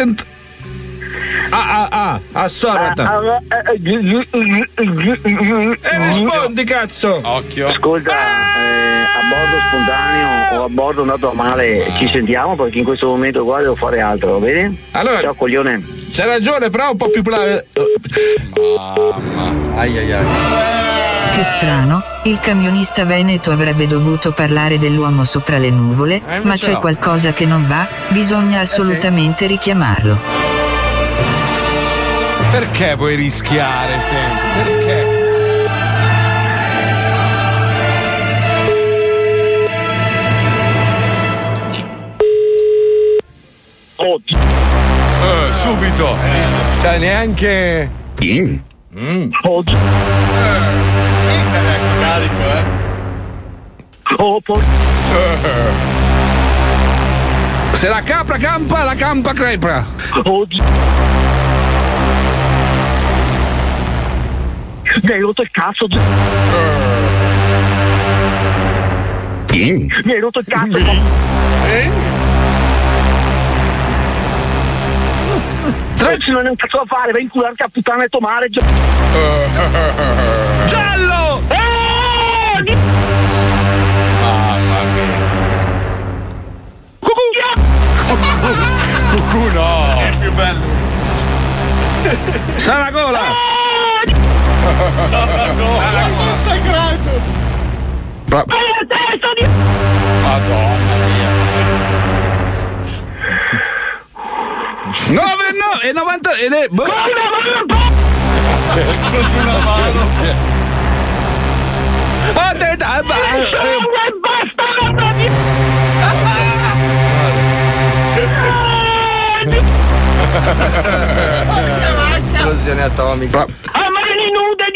Ah, ah, ah, assorta. E rispondi, cazzo. Occhio. Ascolta, eh, a bordo spontaneo o a bordo andato a male ci sentiamo perché in questo momento qua devo fare altro, va bene? Allora, Ciao coglione. C'è ragione, però un po' più bravo. Mamma. Ai ai ai. Che strano, il camionista veneto avrebbe dovuto parlare dell'uomo sopra le nuvole, Eh, ma c'è no. qualcosa che non va, bisogna assolutamente richiamarlo. Perché vuoi rischiare sempre? Perché? Eh, subito. Cioè, neanche. Mm. Oggi. Carico, eh. Oh, poi. Se la capra campa, la campa crepra. Oggi. Mi hai rotto il cazzo. gi- Mi hai rotto il cazzo. Eh? Tre non è un cazzo da fare, vai in culo a puttana e tomare. Gi- Giallo! Oh, Mamma mia. Cucù! Cucù no! È più bello! Saragola! Oh! Sono consacrato! Bra- Ma la testa di... Madonna mia! 9 no, e 90 e le... Come una mano! Attenta! Ah, bastardo! Esplosione atomica. Bra-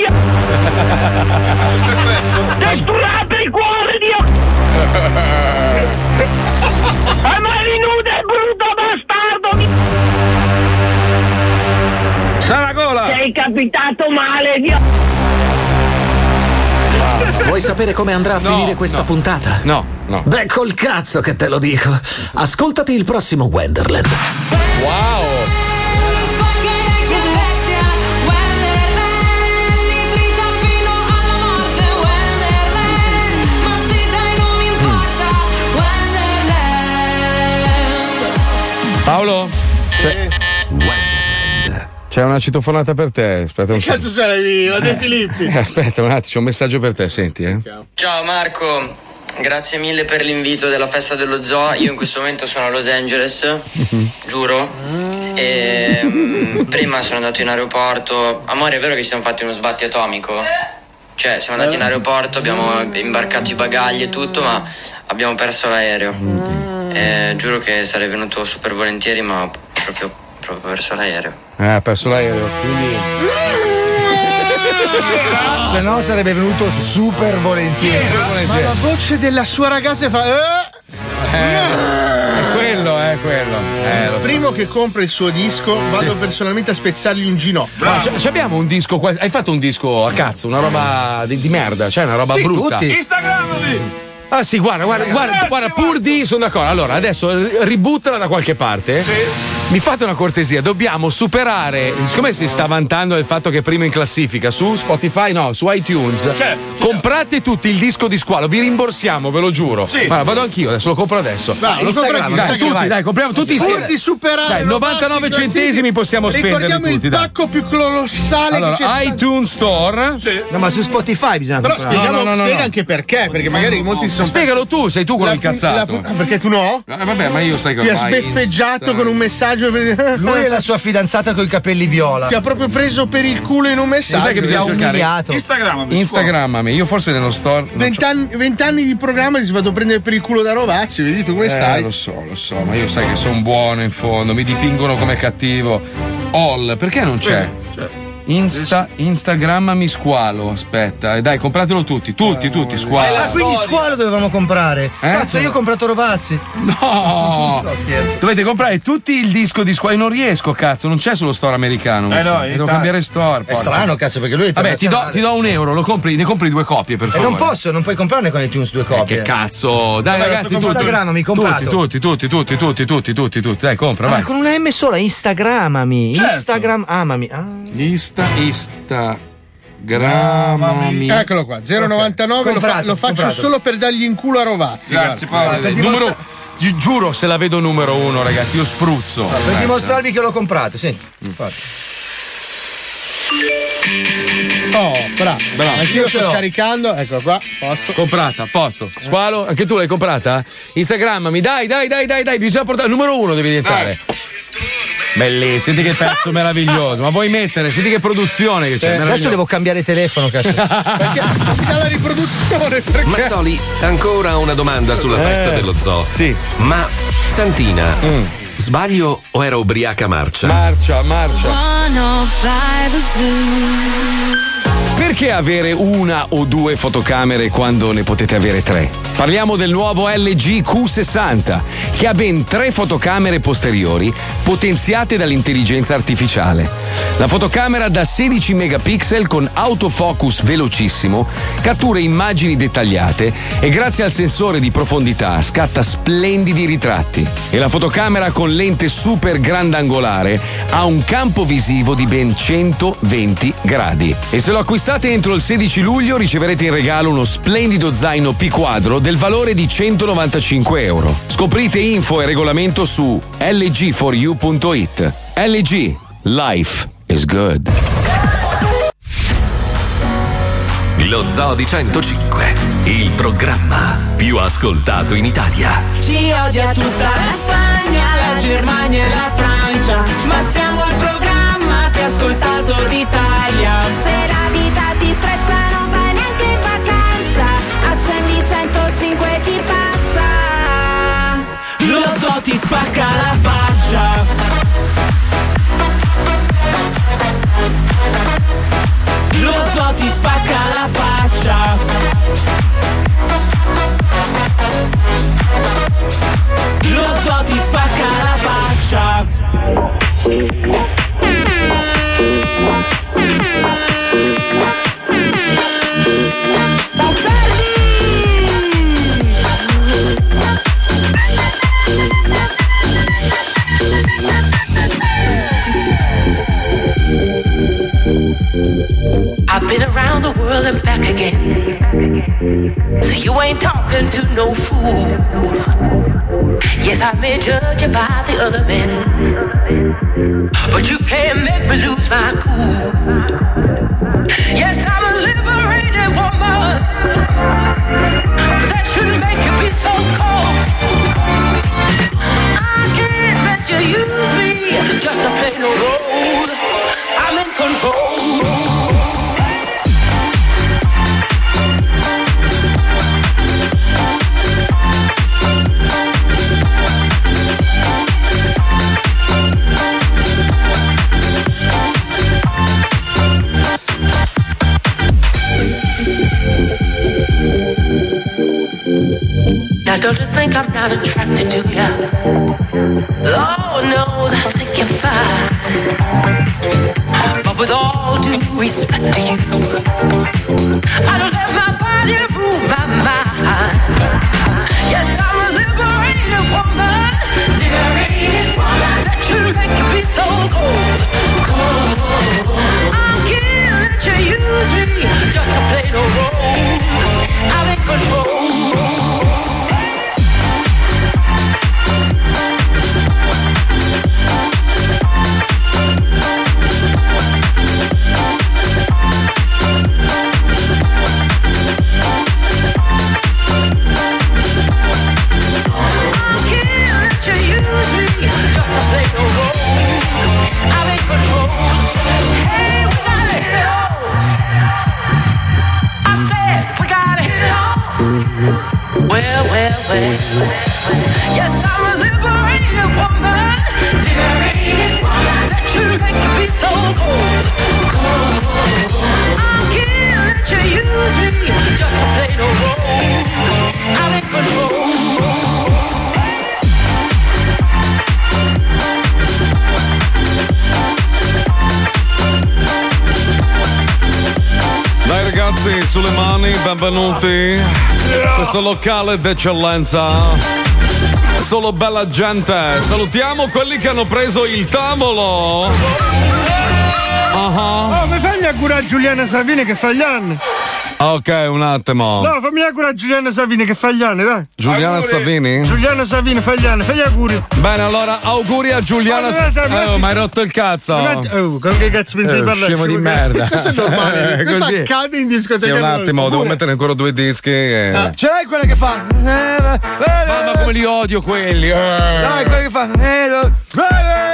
mani nude di... Desturate il cuore di... A mani nude, brutto bastardo di... Saragola! Sei capitato male di... Vuoi sapere come andrà a No, finire questa no. puntata? No, no. Beh, col cazzo che te lo dico. Ascoltati il prossimo Wenderland. Wow! Paolo? C'è... C'è una citofonata per te. Aspetta un Che cazzo sei? La De Filippi. Eh, aspetta un attimo, c'è un messaggio per te, senti, eh. Ciao Marco, grazie mille per l'invito della festa dello zoo. Io in questo momento sono a Los Angeles, giuro. E mm, prima sono andato in aeroporto. Amore, è vero che ci siamo fatti uno sbatti atomico? Cioè, siamo andati in aeroporto, abbiamo imbarcato i bagagli e tutto, ma abbiamo perso l'aereo. E giuro che sarei venuto super volentieri, ma proprio, proprio perso l'aereo. Eh, ha perso l'aereo. Quindi. Se no sarebbe venuto super volentieri. Ma la voce della sua ragazza fa. "Eh". È quello, è quello. Eh, so. Primo che compra il suo disco, vado personalmente a spezzargli un ginocchio. Ma c- abbiamo un disco qua- Hai fatto un disco a cazzo, una roba di, di merda, cioè una roba Sì, brutta. tutti. Instagrammi! Ah sì, guarda, guarda, guarda, guarda, pur di sono d'accordo. Allora, adesso ri- ributtala da qualche parte. Mi fate una cortesia, dobbiamo superare. Siccome si sta vantando del fatto che è primo in classifica su Spotify, no, su iTunes. comprate tutti il disco di squalo, vi rimborsiamo, ve lo giuro. Sì. Guarda, vado anch'io, adesso lo compro adesso. Vai, lo compra anch'io, dai, tutti, vai. dai, compriamo tutti Pur insieme. di superare Dai, 99 Rovazzi, centesimi possiamo spenderli Ricordiamo tutti, il dai. pacco più colossale Allora, che c'è stato. iTunes Store. No, ma su Spotify bisogna Però comprare. spieghiamo, No, no, no, spiega no. anche perché, perché magari molti sono Spiegalo tu, sei tu quello incazzato. la- perché tu no? Eh, vabbè, ma io sai che Ti ha sbeffeggiato con un messaggio. Per- Lui e la sua fidanzata con i capelli viola. Ti ha proprio preso per il culo in un messaggio. sai che bisogna ha cercare? umiliato. Instagrammami. Instagrammami. Io forse nello store. Vent'anni, vent'anni di programma ti vado a prendere per il culo da Rovazzi, vedi tu come Eh, stai? lo so, lo so, ma io sai che sono buono in fondo, mi dipingono come cattivo. All, perché non c'è? Insta, Instagrammami squalo, aspetta, eh, dai, compratelo tutti, tutti, tutti, squalo. Ah, quindi squalo dovevamo comprare. Cazzo, io ho comprato Rovazzi. No! No, scherzo. Dovete comprare tutti il disco di squalo. Non riesco, cazzo, non c'è sullo store americano. mi Eh, no, devo cambiare store. È porca. strano, cazzo, perché lui è Vabbè, ti do, ti do un euro, lo compri, ne compri due copie, per E favore. non posso, non puoi comprarne con iTunes due copie. Che cazzo, dai Vabbè, ragazzi, tutti, Instagram mi comprato. tutti, tutti, tutti, tutti, tutti, tutti, tutti, dai, compra, Ah, vai. con una M sola, Instagramami. Certo. Instagram, amami. Ah. Insta, Instagramami. Eccolo qua, 099, lo, fa- lo faccio comprato. solo per dargli in culo a Rovazzi. Grazie, guarda. Paolo. Il numero- gi- giuro, se la vedo numero uno, ragazzi, io spruzzo. Per Merda. dimostrarvi che l'ho comprato, senti. Mm. Guarda. Oh, bravo. Bravo. Anch'io Io sto scaricando, ecco qua, posto. Comprata, posto. Squalo, anche tu l'hai comprata? Instagrammami, dai, dai, dai, dai, dai, bisogna portare. Numero uno devi diventare. Bellissimo, senti che pezzo meraviglioso. Ma vuoi mettere? Senti che produzione che c'è. Eh, adesso devo cambiare telefono, cazzo. la riproduzione perché Mazzoli, ancora una domanda sulla Eh, festa dello zoo. Sì. Ma Santina, sbaglio o era ubriaca marcia? Marcia, marcia. Perché avere una o due fotocamere quando ne potete avere tre? Parliamo del nuovo LG Q60 che ha ben tre fotocamere posteriori potenziate dall'intelligenza artificiale. La fotocamera da 16 megapixel con autofocus velocissimo cattura immagini dettagliate e grazie al sensore di profondità scatta splendidi ritratti. E la fotocamera con lente super grandangolare ha un campo visivo di ben 120 gradi. E se lo acquistate entro il 16 luglio riceverete in regalo uno splendido zaino P quadro del valore di 195 euro. Scoprite info e regolamento su lg4u.it. LG Life is good. Lo Zoo di 105, il programma più ascoltato in Italia. Ci odia tutta la Spagna, la Germania e la Francia, ma siamo world and back again. So you ain't talking to no fool. Yes, I may judge you by the other men. But you can't make me lose my cool. Yes, I'm a liberated woman. But that shouldn't make you be so cold. I can't let you use I'm not attracted to you? Sulle mani, benvenuti. Questo locale d'eccellenza. Solo bella gente. Salutiamo quelli che hanno preso il tavolo. Ah, Oh, mi fai gli auguri a Giuliana Savini che fa gli anni? Ok, un attimo. No, fammi auguri a Giuliana Savini che fa gli anni, dai. Giuliana Savini? Giuliana Savini fa gli anni, fai gli auguri. Bene, allora auguri a Giuliana. Guarda, Oh, ma hai rotto il cazzo. Guarda- Oh, con che cazzo pensi Eh, di parlare? scemo di merda. Questo è normale. Eh, Questo accade in discoteca. Sì, un attimo, devo Pure. mettere ancora due dischi. e- Ah, Ce l'hai quella che fa? Mamma come li odio quelli. eh. Dai, quella che fa.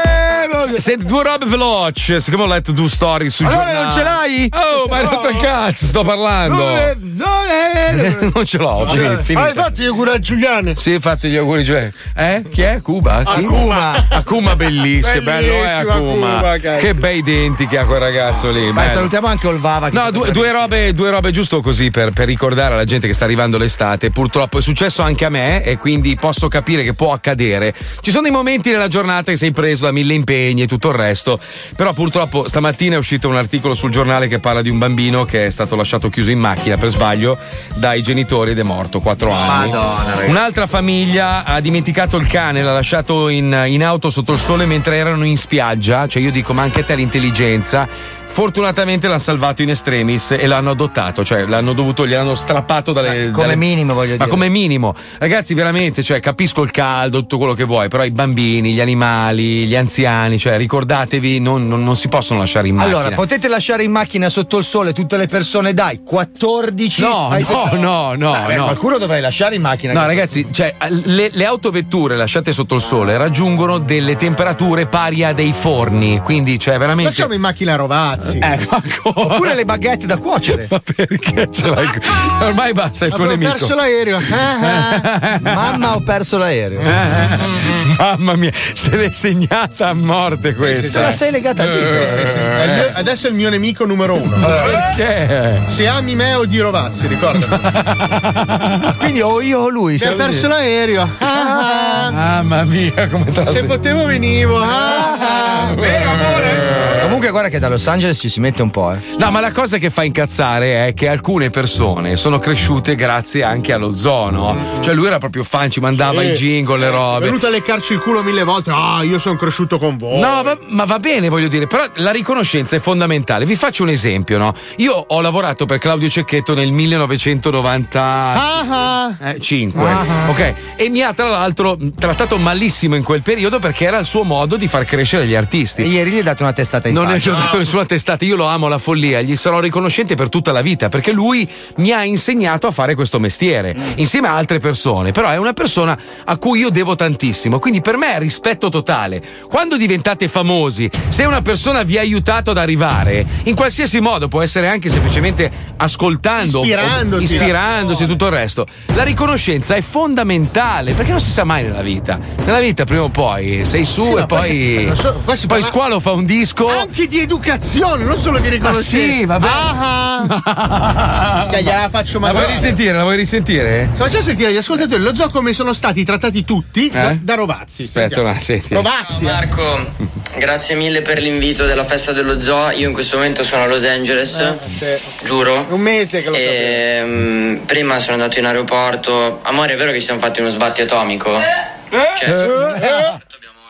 Senti, due robe veloci. Siccome ho letto due storie su Allora giornali. non ce l'hai? Oh, ma hai rotto il cazzo, sto parlando. Non è- non è- non ce l'ho, finito, finito. Hai fatto gli auguri a Giuliana? Sì, fatti gli auguri, cioè. Eh? Chi è? Cuba? Chi? Akuma. Akuma bellissimo, che bello è Akuma. Akuma, che bei denti che ha quel ragazzo lì. Bello. salutiamo anche Olvava. No, è due, due robe, due robe giusto così per, per ricordare alla gente che sta arrivando l'estate. Purtroppo è successo anche a me e quindi posso capire che può accadere. Ci sono dei momenti nella giornata che sei preso da mille impegni e tutto il resto, però purtroppo stamattina è uscito un articolo sul giornale che parla di un bambino che è stato lasciato chiuso in macchina per sbaglio dai genitori ed è morto, 4 anni. Madonna. Un'altra famiglia ha dimenticato il cane, l'ha lasciato in, in auto sotto il sole mentre erano in spiaggia. Cioè, io dico, ma anche te l'intelligenza. Fortunatamente l'hanno salvato in extremis e l'hanno adottato, cioè l'hanno dovuto, gli hanno strappato dalle. come dalle- minimo, voglio Ma dire. come minimo, ragazzi, veramente, cioè, capisco il caldo, tutto quello che vuoi, però i bambini, gli animali, gli anziani, cioè, ricordatevi, non, non- non si possono lasciare in macchina. Allora, potete lasciare in macchina sotto il sole tutte le persone, dai, 14 No, no, 60. no, no, Vabbè, no. Qualcuno dovrei lasciare in macchina. No, ragazzi, cioè, le, le autovetture lasciate sotto il sole raggiungono delle temperature pari a dei forni, quindi, cioè, veramente. Facciamo in macchina Rovazzi. Oppure le baguette da cuocere. Ma perché ce l'hai? Ormai basta il tuo Avevo nemico. perso l'aereo. Mamma, ho perso l'aereo. Mamma mia, se l'è segnata a morte questa. Se la sei legata al dito. È il mio- adesso è il mio nemico numero uno. Perché? Se ami me o di Rovazzi, ricorda. Quindi o io o lui. Mi ha perso l'aereo. Mamma mia, come te Se potevo venivo. Ah, ah. Comunque, guarda che da Los Angeles ci si mette un po', eh. No, ma la cosa che fa incazzare è che alcune persone sono cresciute grazie anche allo zoo, no? Cioè lui era proprio fan, ci mandava Sì. i jingle, le È robe. venuto a leccarci il culo mille volte. Ah, io sono cresciuto con voi. No, va- ma va bene, voglio dire, però la riconoscenza è fondamentale. Vi faccio un esempio, no? Io ho lavorato per Claudio Cecchetto nel 1995, Ah, ah. ok? E mi ha tra l'altro trattato malissimo in quel periodo perché era il suo modo di far crescere gli artisti. E ieri gli hai dato una testata in Non faccia. ho dato nessuna testata, io lo amo la follia, gli sarò riconoscente per tutta la vita perché lui mi ha insegnato a fare questo mestiere insieme a altre persone, però è una persona a cui io devo tantissimo, quindi per me è rispetto totale. Quando diventate famosi, se una persona vi ha aiutato ad arrivare, in qualsiasi modo, può essere anche semplicemente ascoltando, ispirandosi e tutto il resto, la riconoscenza è fondamentale perché non si sa mai nella vita. Nella vita prima o poi sei su Sì, e poi... so, poi parla- Squalo fa un disco... Anche di educazione, non solo di riconoscenza. sì, vabbè. Ah, ah. Che gliela faccio La mandare. vuoi risentire? La vuoi risentire? Se facciamo sentire gli ascoltatori lo zoo come sono stati trattati tutti da, Eh? da Rovazzi. Aspetta, no, senti. Rovazzi. Ciao Marco, grazie mille per l'invito della festa dello zoo. Io in questo momento sono a Los Angeles, giuro. Un mese che lo E mm, prima sono andato in aeroporto. Amore, è vero che ci siamo fatti uno sbatti atomico? Cioè,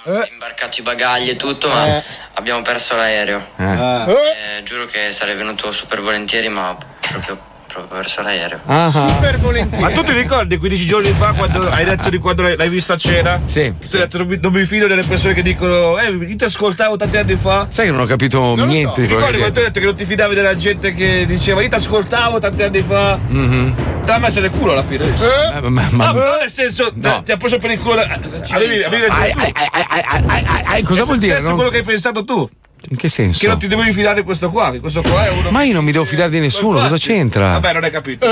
abbiamo imbarcato i bagagli e tutto, ma Eh. abbiamo perso l'aereo. Eh, giuro che sarei venuto super volentieri, ma proprio, proprio perso l'aereo. Super volentieri. Ma tu ti ricordi 15 giorni fa quando hai detto di quando l'hai l'hai visto a cena? Sì. Ti hai detto non mi, non mi fido delle persone che dicono Eh, io ti ascoltavo tanti anni fa. Sai che non ho capito niente di Ti quello ricordi che quando tu hai detto che non ti fidavi della gente che diceva io ti ascoltavo tanti anni fa? Mhm. Te l'ha messo nel culo alla fine. Eh, ma- ma- No, però nel senso, No. ti ha preso per il culo. eh, Avevi, avevi ragione Ai, tu. ai, ai, ai, ai, ai, ai, ai, cosa È vuol dire? successo Non- quello che hai pensato tu. In che senso? Che non ti dovevi fidare di questo qua, che questo qua è uno. Ma io non mi devo fidare di nessuno, cosa c'entra? Vabbè, non hai capito.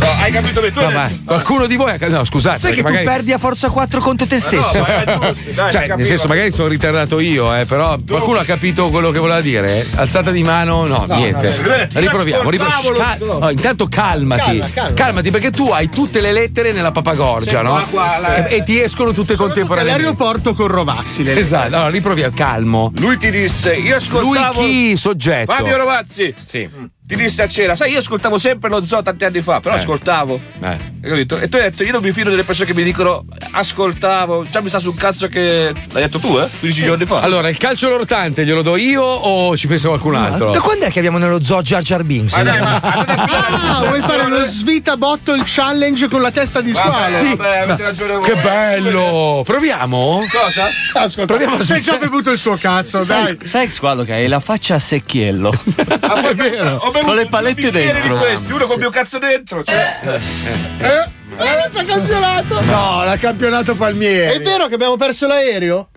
No, hai capito bene tu. No, hai ma detto- qualcuno di voi ha No, scusate. Sai che perché tu magari... perdi a forza 4 contro te stesso. no, giusto, dai, Cioè, nel senso, magari sono ritardato io, eh, però qualcuno ha capito quello che voleva dire? Alzata di mano? No, No, niente. no, Riproviamo, riproviamo. Cal- no, intanto calmati. Calma, calma. Calmati, perché tu hai tutte le lettere nella papagorgia, Sì, no? qua, qua, là. e, e ti escono tutte contemporaneamente. All'aeroporto con Rovazzi. le Esatto, allora riproviamo, calmo. Lui ti disse, io Lui ascoltavo. chi? Soggetto. Fabio Rovazzi. Sì. Ti disse a cena, sai, io ascoltavo sempre lo zoo tanti anni fa, però Eh. ascoltavo. Eh. E, e tu hai detto, io non mi fido delle persone che mi dicono ascoltavo, già mi sta sul cazzo che. L'hai detto tu, eh? 15 giorni fa. Allora, il calcio rotante glielo do io o ci pensa qualcun altro? Da quando è che abbiamo nello zoo Jar Jar Binks? Ma dai, ma- Ah, vuoi fare lo svita bottle challenge con la testa di squalo? Vabbè, vabbè, avete ragione voi. Che bello! Proviamo? Cosa? Ascolta, Proviamo a sei già bevuto il suo cazzo, dai. Sai, sai squalo che hai la faccia a secchiello. Ah, poi- Ho Con le palette dentro. Di questi, uno con il mio cazzo dentro. Cioè. Eh? Eh, c'è campionato! No, l'ha campionato Palmieri. È vero che abbiamo perso l'aereo?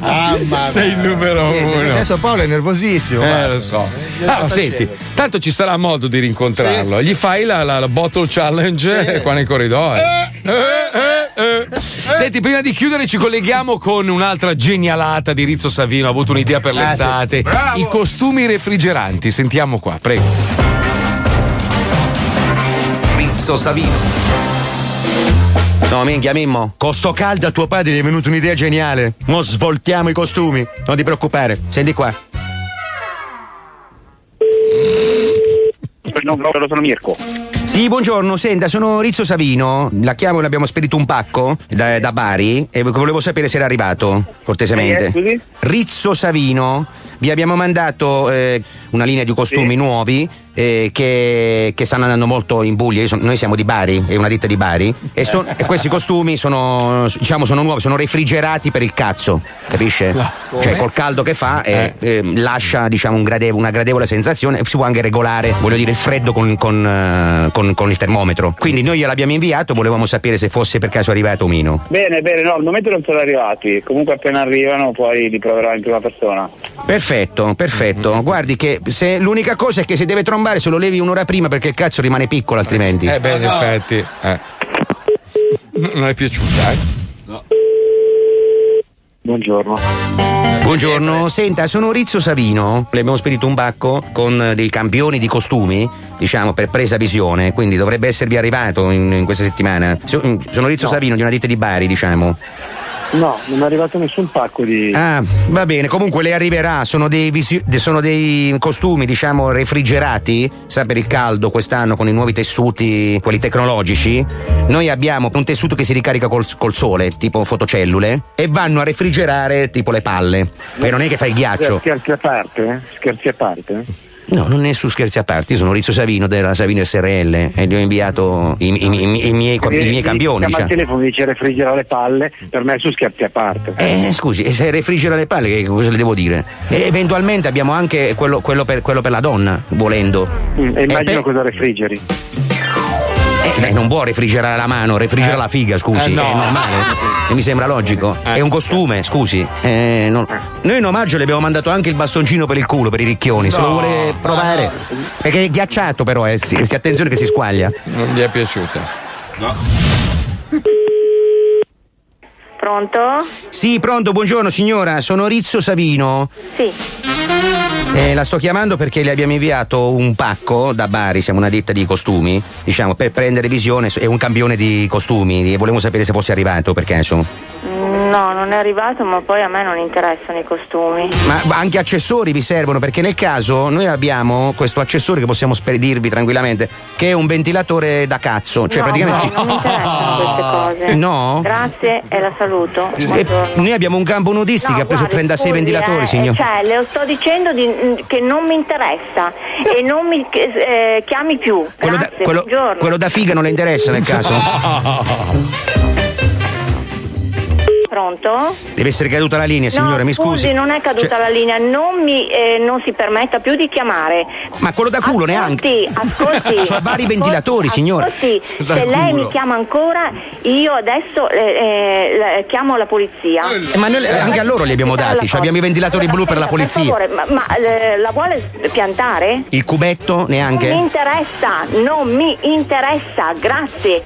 Mamma Sei il numero Niente, uno. Adesso Paolo è nervosissimo. Eh, guarda. lo so. Ah, sta senti, tanto ci sarà modo di rincontrarlo. Gli fai la, la- la bottle challenge qua nei corridoi. Eh, eh, eh. Senti, prima di chiudere, ci colleghiamo con un'altra genialata di Rizzo Savino. Ha avuto un'idea per l'estate. Bravo. I costumi refrigeranti. Sentiamo qua, prego. Rizzo Savino. No, minchia, Mimmo. Con sto caldo a tuo padre gli è venuta un'idea geniale. Mo svoltiamo i costumi. Non ti preoccupare. Senti qua. No, no, sono Mirko. Sì, buongiorno, senta, sono Rizzo Savino. La chiamo e le abbiamo spedito un pacco da, da Bari e volevo sapere se era arrivato, cortesemente. Eh, scusi? Rizzo Savino, vi abbiamo mandato eh, una linea di costumi nuovi eh, che, che stanno andando molto in Puglia. Noi siamo di Bari, è una ditta di Bari. E, son- e questi costumi sono, diciamo, sono nuovi, sono refrigerati per il cazzo, capisce? Cioè, col caldo che fa, eh, eh, lascia diciamo, un grade- una gradevole sensazione si può anche regolare, voglio dire, il freddo con, con, eh, con- con il termometro. Quindi noi gliel'abbiamo inviato, volevamo sapere se fosse per caso arrivato o meno. Bene, bene, no, al momento non sono arrivati. Comunque appena arrivano poi li proverò in prima persona. Perfetto, perfetto. Guardi che se l'unica cosa è che se deve trombare se lo levi un'ora prima perché il cazzo rimane piccolo altrimenti. Eh beh, in effetti. eh. Non è piaciuta, eh? Buongiorno. Buongiorno, senta, sono Rizzo Savino. Le abbiamo spedito un bacco con dei campioni di costumi, diciamo, per presa visione, quindi dovrebbe esservi arrivato in, in questa settimana. So- sono Rizzo No. Savino di una ditta di Bari, diciamo. No, non è arrivato nessun pacco di. Ah, va bene, comunque le arriverà, sono dei, visi- sono dei costumi, diciamo, refrigerati, sa per il caldo quest'anno con i nuovi tessuti, quelli tecnologici. Noi abbiamo un tessuto che si ricarica col, col sole, tipo fotocellule, e vanno a refrigerare tipo le palle. Poi non è che fa il ghiaccio. Scherzi a parte? Scherzi a parte? No, non è su scherzi a parte, io sono Rizzo Savino della Savino SRL e gli ho inviato i, i- i- i miei, miei campioni. Chiama Diciamo. al telefono dice refrigera le palle, per me è su scherzi a parte. Eh, scusi, e se refrigera le palle, che cosa le devo dire? E eventualmente abbiamo anche quello, quello per, quello per la donna, volendo. Mm, e immagino Eh, beh, cosa refrigeri. Eh, non può refrigerare la mano, refrigera la figa, scusi, Eh, no. è normale. E mi sembra logico. È un costume, scusi. Eh, non- Noi in omaggio le abbiamo mandato anche il bastoncino per il culo, per i ricchioni. Se lo No. vuole provare. Perché è ghiacciato, però, eh. Si, si- attenzione che si squaglia. Non mi è piaciuta. Pronto? Sì, pronto, buongiorno signora, sono Rizzo Savino. Sì. Eh, la sto chiamando perché le abbiamo inviato un pacco da Bari, siamo una ditta di costumi, diciamo, per prendere visione, è un campione di costumi e volevo sapere se fosse arrivato per caso. No, non è arrivato, ma poi a me non interessano i costumi. Ma anche accessori vi servono perché nel caso noi abbiamo questo accessorio che possiamo spedirvi tranquillamente, che è un ventilatore da cazzo, cioè no, praticamente no, non mi interessano queste cose. No? Grazie e la saluto. Eh, Buongiorno. noi abbiamo un campo nudistico No, che ha preso guardi, 36 scusi, ventilatori, eh, signor. Cioè, le sto dicendo di- che non mi interessa e non mi eh, chiami più. Quello da, Grazie, quello- quello da figa non le interessa nel caso? Pronto? Deve essere caduta la linea, signore, no, mi scusi. non è caduta Cioè- la linea, non, mi, eh, non si permetta più di chiamare. Ma quello da culo neanche. Ascolti, C'ha vari ventilatori, signora. Ascolti, Da se lei mi chiama ancora, io adesso eh, eh, chiamo la polizia. Eh, ma noi anche a loro li abbiamo dati, cioè abbiamo i ventilatori blu per la polizia. Per favore, ma, ma, eh, la vuole piantare? Il cubetto Non mi neanche? interessa, non mi interessa, grazie.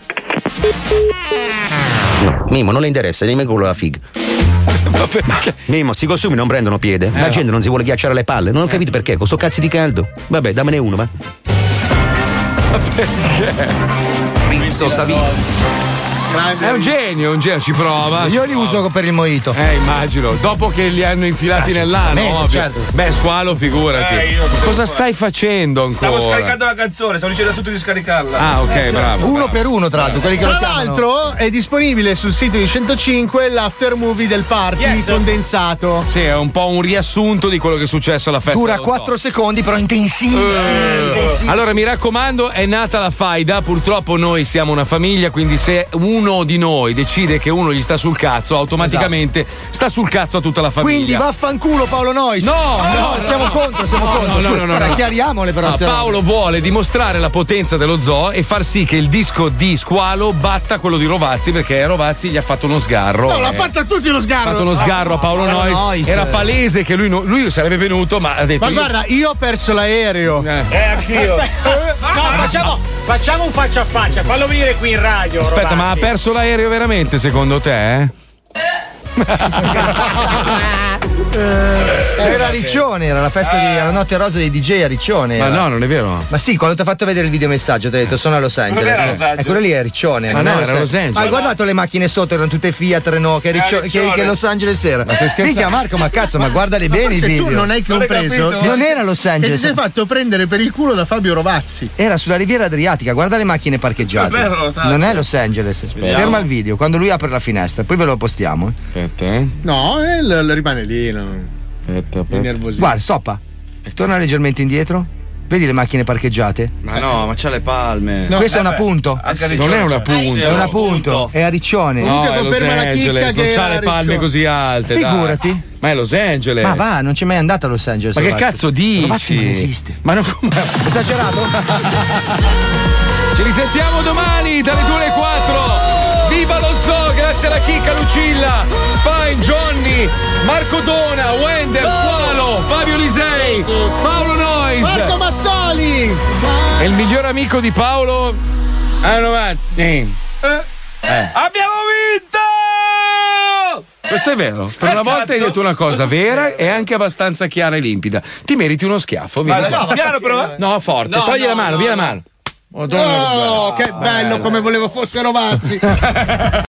Mimo, non le interessa, nemmeno quello della figa. Ma, Mimo, sti costumi non prendono piede. La no. gente non si vuole ghiacciare le palle. Non ho capito perché, con sto cazzo di caldo. Vabbè, dammene uno, va. Rizzo Savino. È un genio, un genio, ci prova. Io li uso per il mojito. Eh, immagino. Dopo che li hanno infilati Ah, nell'ano, ovvio. certo. Beh, squalo, figurati. Eh, Cosa fare. stai facendo ancora? Stavo scaricando la canzone, stavo dicendo a tutti di scaricarla. Ah, ok, bravo. Uno per uno, tra l'altro, quelli che Tra l'altro è disponibile sul sito di 105 l'after movie del party Yes. condensato. Sì, è un po' un riassunto di quello che è successo alla festa. Dura dello zoo. 4 secondi, però intensissimi. Eh. intensissimi. Allora mi raccomando, è nata la faida. Purtroppo noi siamo una famiglia, quindi se uno di noi decide che uno gli sta sul cazzo, automaticamente sta sul cazzo a tutta la famiglia. Quindi vaffanculo Paolo Nois. No, no, no, siamo no. contro, siamo No, contro. no, no, no, no. Chiariamole però. Robe. Paolo vuole dimostrare la potenza dello zoo e far sì che il disco di Squalo batta quello di Rovazzi perché Rovazzi gli ha fatto uno sgarro. No, l'ha Eh, fatto a tutti lo ha sgarro. fatto uno sgarro a Paolo Paolo Nois. Nois. Era palese che lui, lui sarebbe venuto, ma ha detto. Ma io- guarda, io ho perso l'aereo. Eh, anch'io. No, facciamo, facciamo un faccia a faccia, fallo venire qui in radio. Aspetta, ma ha Rovazzi. Perso l'aereo veramente secondo te? eh? Era a Riccione, era la festa di la notte rosa dei DJ a Riccione. Ma era. no, non è vero. Ma sì, quando ti ha fatto vedere il videomessaggio, ti ho detto sono a Los Angeles. Los Angeles. E quello lì è Riccione. Ma non no, era a Los Angeles. Ma hai guardato le macchine sotto, erano tutte Fiat, Renault, che, Riccio- che, che Los Angeles era. Ma stai scherzando? Minchia Marco, ma cazzo, ma guardali Ma bene i video. tu non hai compreso. Non era Los E ti Angeles. sei fatto prendere per il culo da Fabio Rovazzi. Era sulla riviera Adriatica, guarda le macchine parcheggiate. È vero, Angeles. non è Los Angeles. Ferma il video, quando lui apre la finestra, poi ve lo postiamo. Aspetta, eh. No, rimane lì. No. Aspetta, Mi nervosisco. Guarda, stoppa. Torna leggermente indietro. Vedi le macchine parcheggiate? Ma no, ma c'ha le palme. Questo è un appunto. Non è un appunto. È un appunto. È a Riccione. No, è Los Angeles, non c'ha le palme così alte. dai. Figurati. Ma è Los Angeles. Ma va, non c'è mai andato a Los Angeles. Ma che Rovazzi. cazzo dici? Rovazzi non esiste. Ma non. Esagerato? Ci risentiamo domani dalle 2 alle 4. Grazie alla chicca Lucilla, Spine, Johnny, Marco Dona, Wender, Squalo, Fabio Lisei, Paolo Nois. Marco Mazzoli! E il miglior amico di Paolo. Ah, no, ma- eh. Eh. Abbiamo vinto! Questo è vero. Per Eh, una volta hai detto una cosa vera e anche abbastanza chiara e limpida. Ti meriti uno schiaffo. Ma no, piano però. No, forte. No, Togli no, la mano, no, via la no. mano. Oh, che bello come volevo fosse Rovazzi.